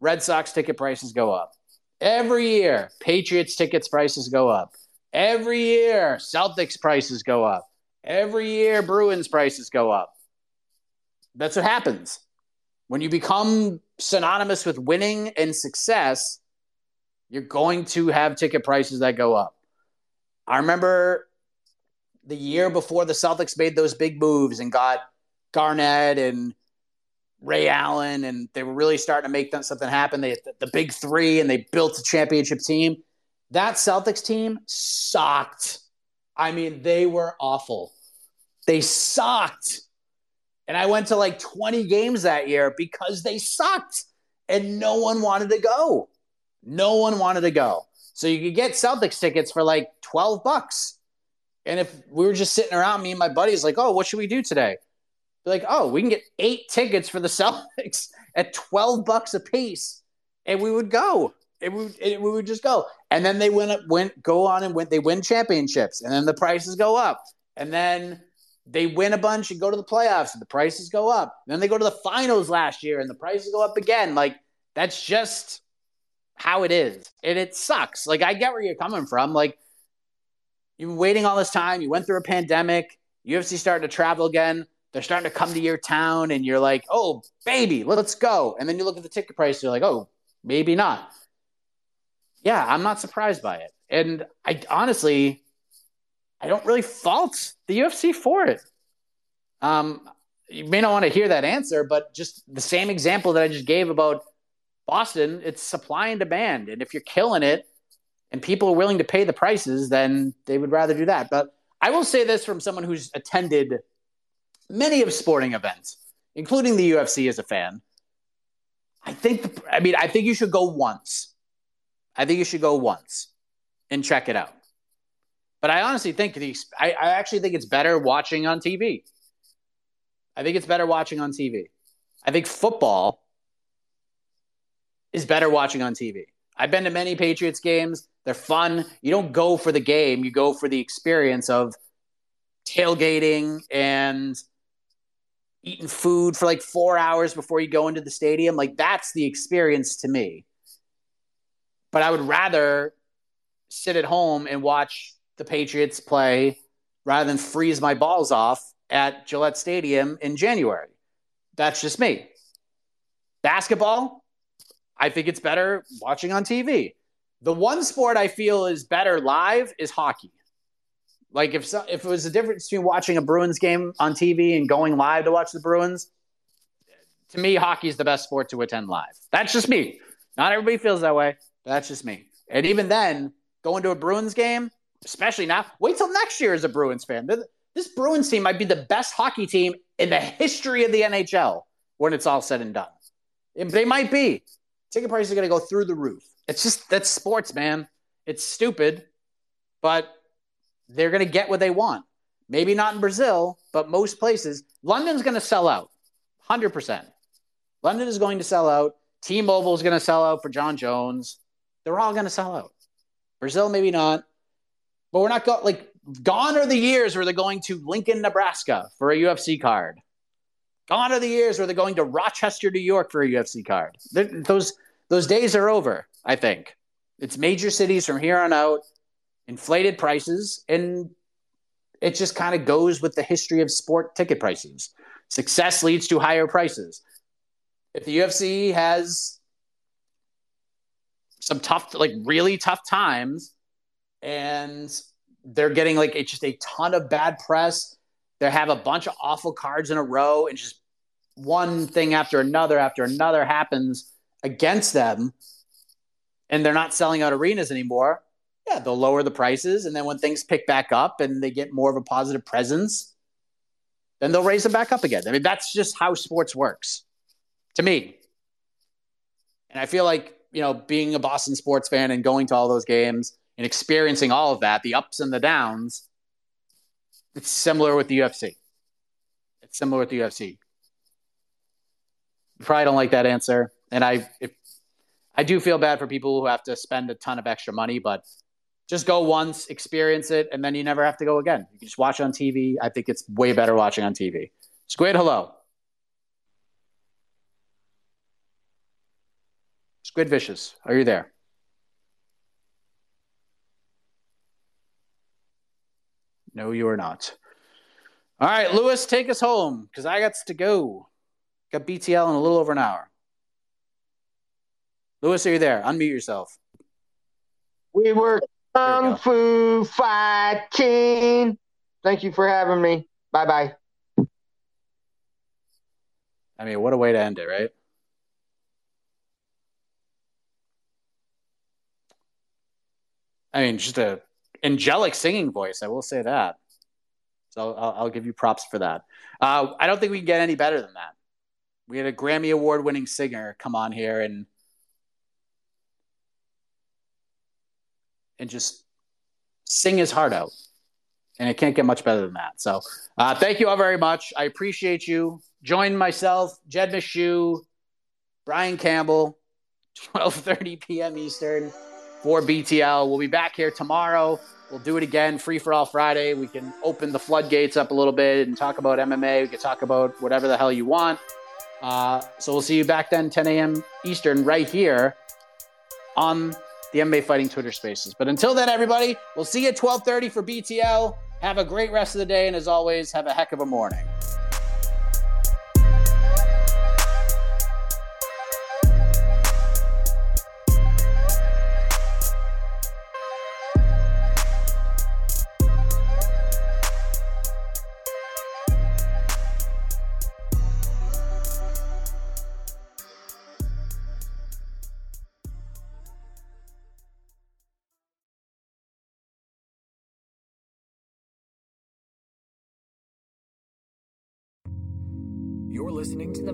Red Sox ticket prices go up. Every year, Patriots tickets prices go up. Every year, Celtics prices go up. Every year, Bruins prices go up. That's what happens. When you become synonymous with winning and success, you're going to have ticket prices that go up. I remember the year before the Celtics made those big moves and got Garnett and Ray Allen, and they were really starting to make something happen. They the, the big three, and they built a championship team. That Celtics team sucked. I mean, they were awful. They sucked. And I went to like 20 games that year because they sucked and no one wanted to go. No one wanted to go. So you could get Celtics tickets for like 12 bucks. And if we were just sitting around, me and my buddies, like, oh, what should we do today? Like, oh, we can get eight tickets for the Celtics [laughs] at 12 bucks a piece. And we would go. It would, it, we would just go. And then they went, went, go on and went, they win championships. And then the prices go up. And then they win a bunch and go to the playoffs and the prices go up. And then they go to the finals last year and the prices go up again. Like, that's just how it is. And it sucks. Like, I get where you're coming from. Like, you've been waiting all this time. You went through a pandemic. UFC starting to travel again. They're starting to come to your town, and you're like, oh, baby, let's go. And then you look at the ticket price, you're like, oh, maybe not. Yeah, I'm not surprised by it. And I honestly, I don't really fault the UFC for it. Um, you may not want to hear that answer, but just the same example that I just gave about Boston, it's supply and demand. And if you're killing it and people are willing to pay the prices, then they would rather do that. But I will say this from someone who's attended many of sporting events, including the UFC as a fan. I think, I mean, I think you should go once. I think you should go once and check it out. But I honestly think the, I, I actually think it's better watching on TV. I think it's better watching on TV. I think football is better watching on TV. I've been to many Patriots games. They're fun. You don't go for the game, you go for the experience of tailgating and eating food for like four hours before you go into the stadium. Like, that's the experience to me. But I would rather sit at home and watch the Patriots play rather than freeze my balls off at Gillette Stadium in January. That's just me. Basketball, I think it's better watching on TV. The one sport I feel is better live is hockey. Like if so, if it was a difference between watching a Bruins game on TV and going live to watch the Bruins, to me, hockey is the best sport to attend live. That's just me. Not everybody feels that way. That's just me. And even then, going to a Bruins game, especially now, wait till next year as a Bruins fan. This Bruins team might be the best hockey team in the history of the NHL when it's all said and done. They might be. Ticket prices are going to go through the roof. It's just that's sports, man. It's stupid, but they're going to get what they want. Maybe not in Brazil, but most places. London's going to sell out 100%. London is going to sell out. T Mobile is going to sell out for Jon Jones. They're all going to sell out. Brazil, maybe not. But we're not going, like, gone are the years where they're going to Lincoln, Nebraska for a UFC card. Gone are the years where they're going to Rochester, New York for a UFC card. Those those days are over. I think it's major cities from here on out, inflated prices, and it just kind of goes with the history of sport ticket prices. Success leads to higher prices. If the UFC has some tough, like really tough times, and they're getting like it's just a ton of bad press. They have a bunch of awful cards in a row, and just one thing after another after another happens against them and they're not selling out arenas anymore, yeah, they'll lower the prices. And then when things pick back up and they get more of a positive presence, then they'll raise them back up again. I mean, that's just how sports works to me. And I feel like, you know, being a Boston sports fan and going to all those games and experiencing all of that, the ups and the downs, it's similar with the UFC. It's similar with the UFC You probably don't like that answer. And I, if, I do feel bad for people who have to spend a ton of extra money, but just go once, experience it, and then you never have to go again. You can just watch on TV. I think it's way better watching on TV. Squid, hello. Squid Vicious, are you there? No, you are not. All right, Lewis, take us home because I got to go. Got BTL in a little over an hour. Lewis, are you there? Unmute yourself. We were kung fu fighting. Thank you for having me. Bye bye. I mean, what a way to end it, right? I mean, just a angelic singing voice. I will say that. So I'll, I'll give you props for that. Uh, I don't think we can get any better than that we had a Grammy award winning singer come on here and and just sing his heart out. And it can't get much better than that. So uh, thank you all very much. I appreciate you. Join myself, Jed Meshew, Brian Campbell, 12:30 p.m. Eastern for BTL. We'll be back here tomorrow. We'll do it again, free for all Friday. We can open the floodgates up a little bit and talk about MMA. We can talk about whatever the hell you want. Uh, so we'll see you back then, 10 a.m. Eastern, right here on the MMA Fighting Twitter Spaces. But until then, everybody, we'll see you at 12:30 for BTL. Have a great rest of the day, and as always, have a heck of a morning.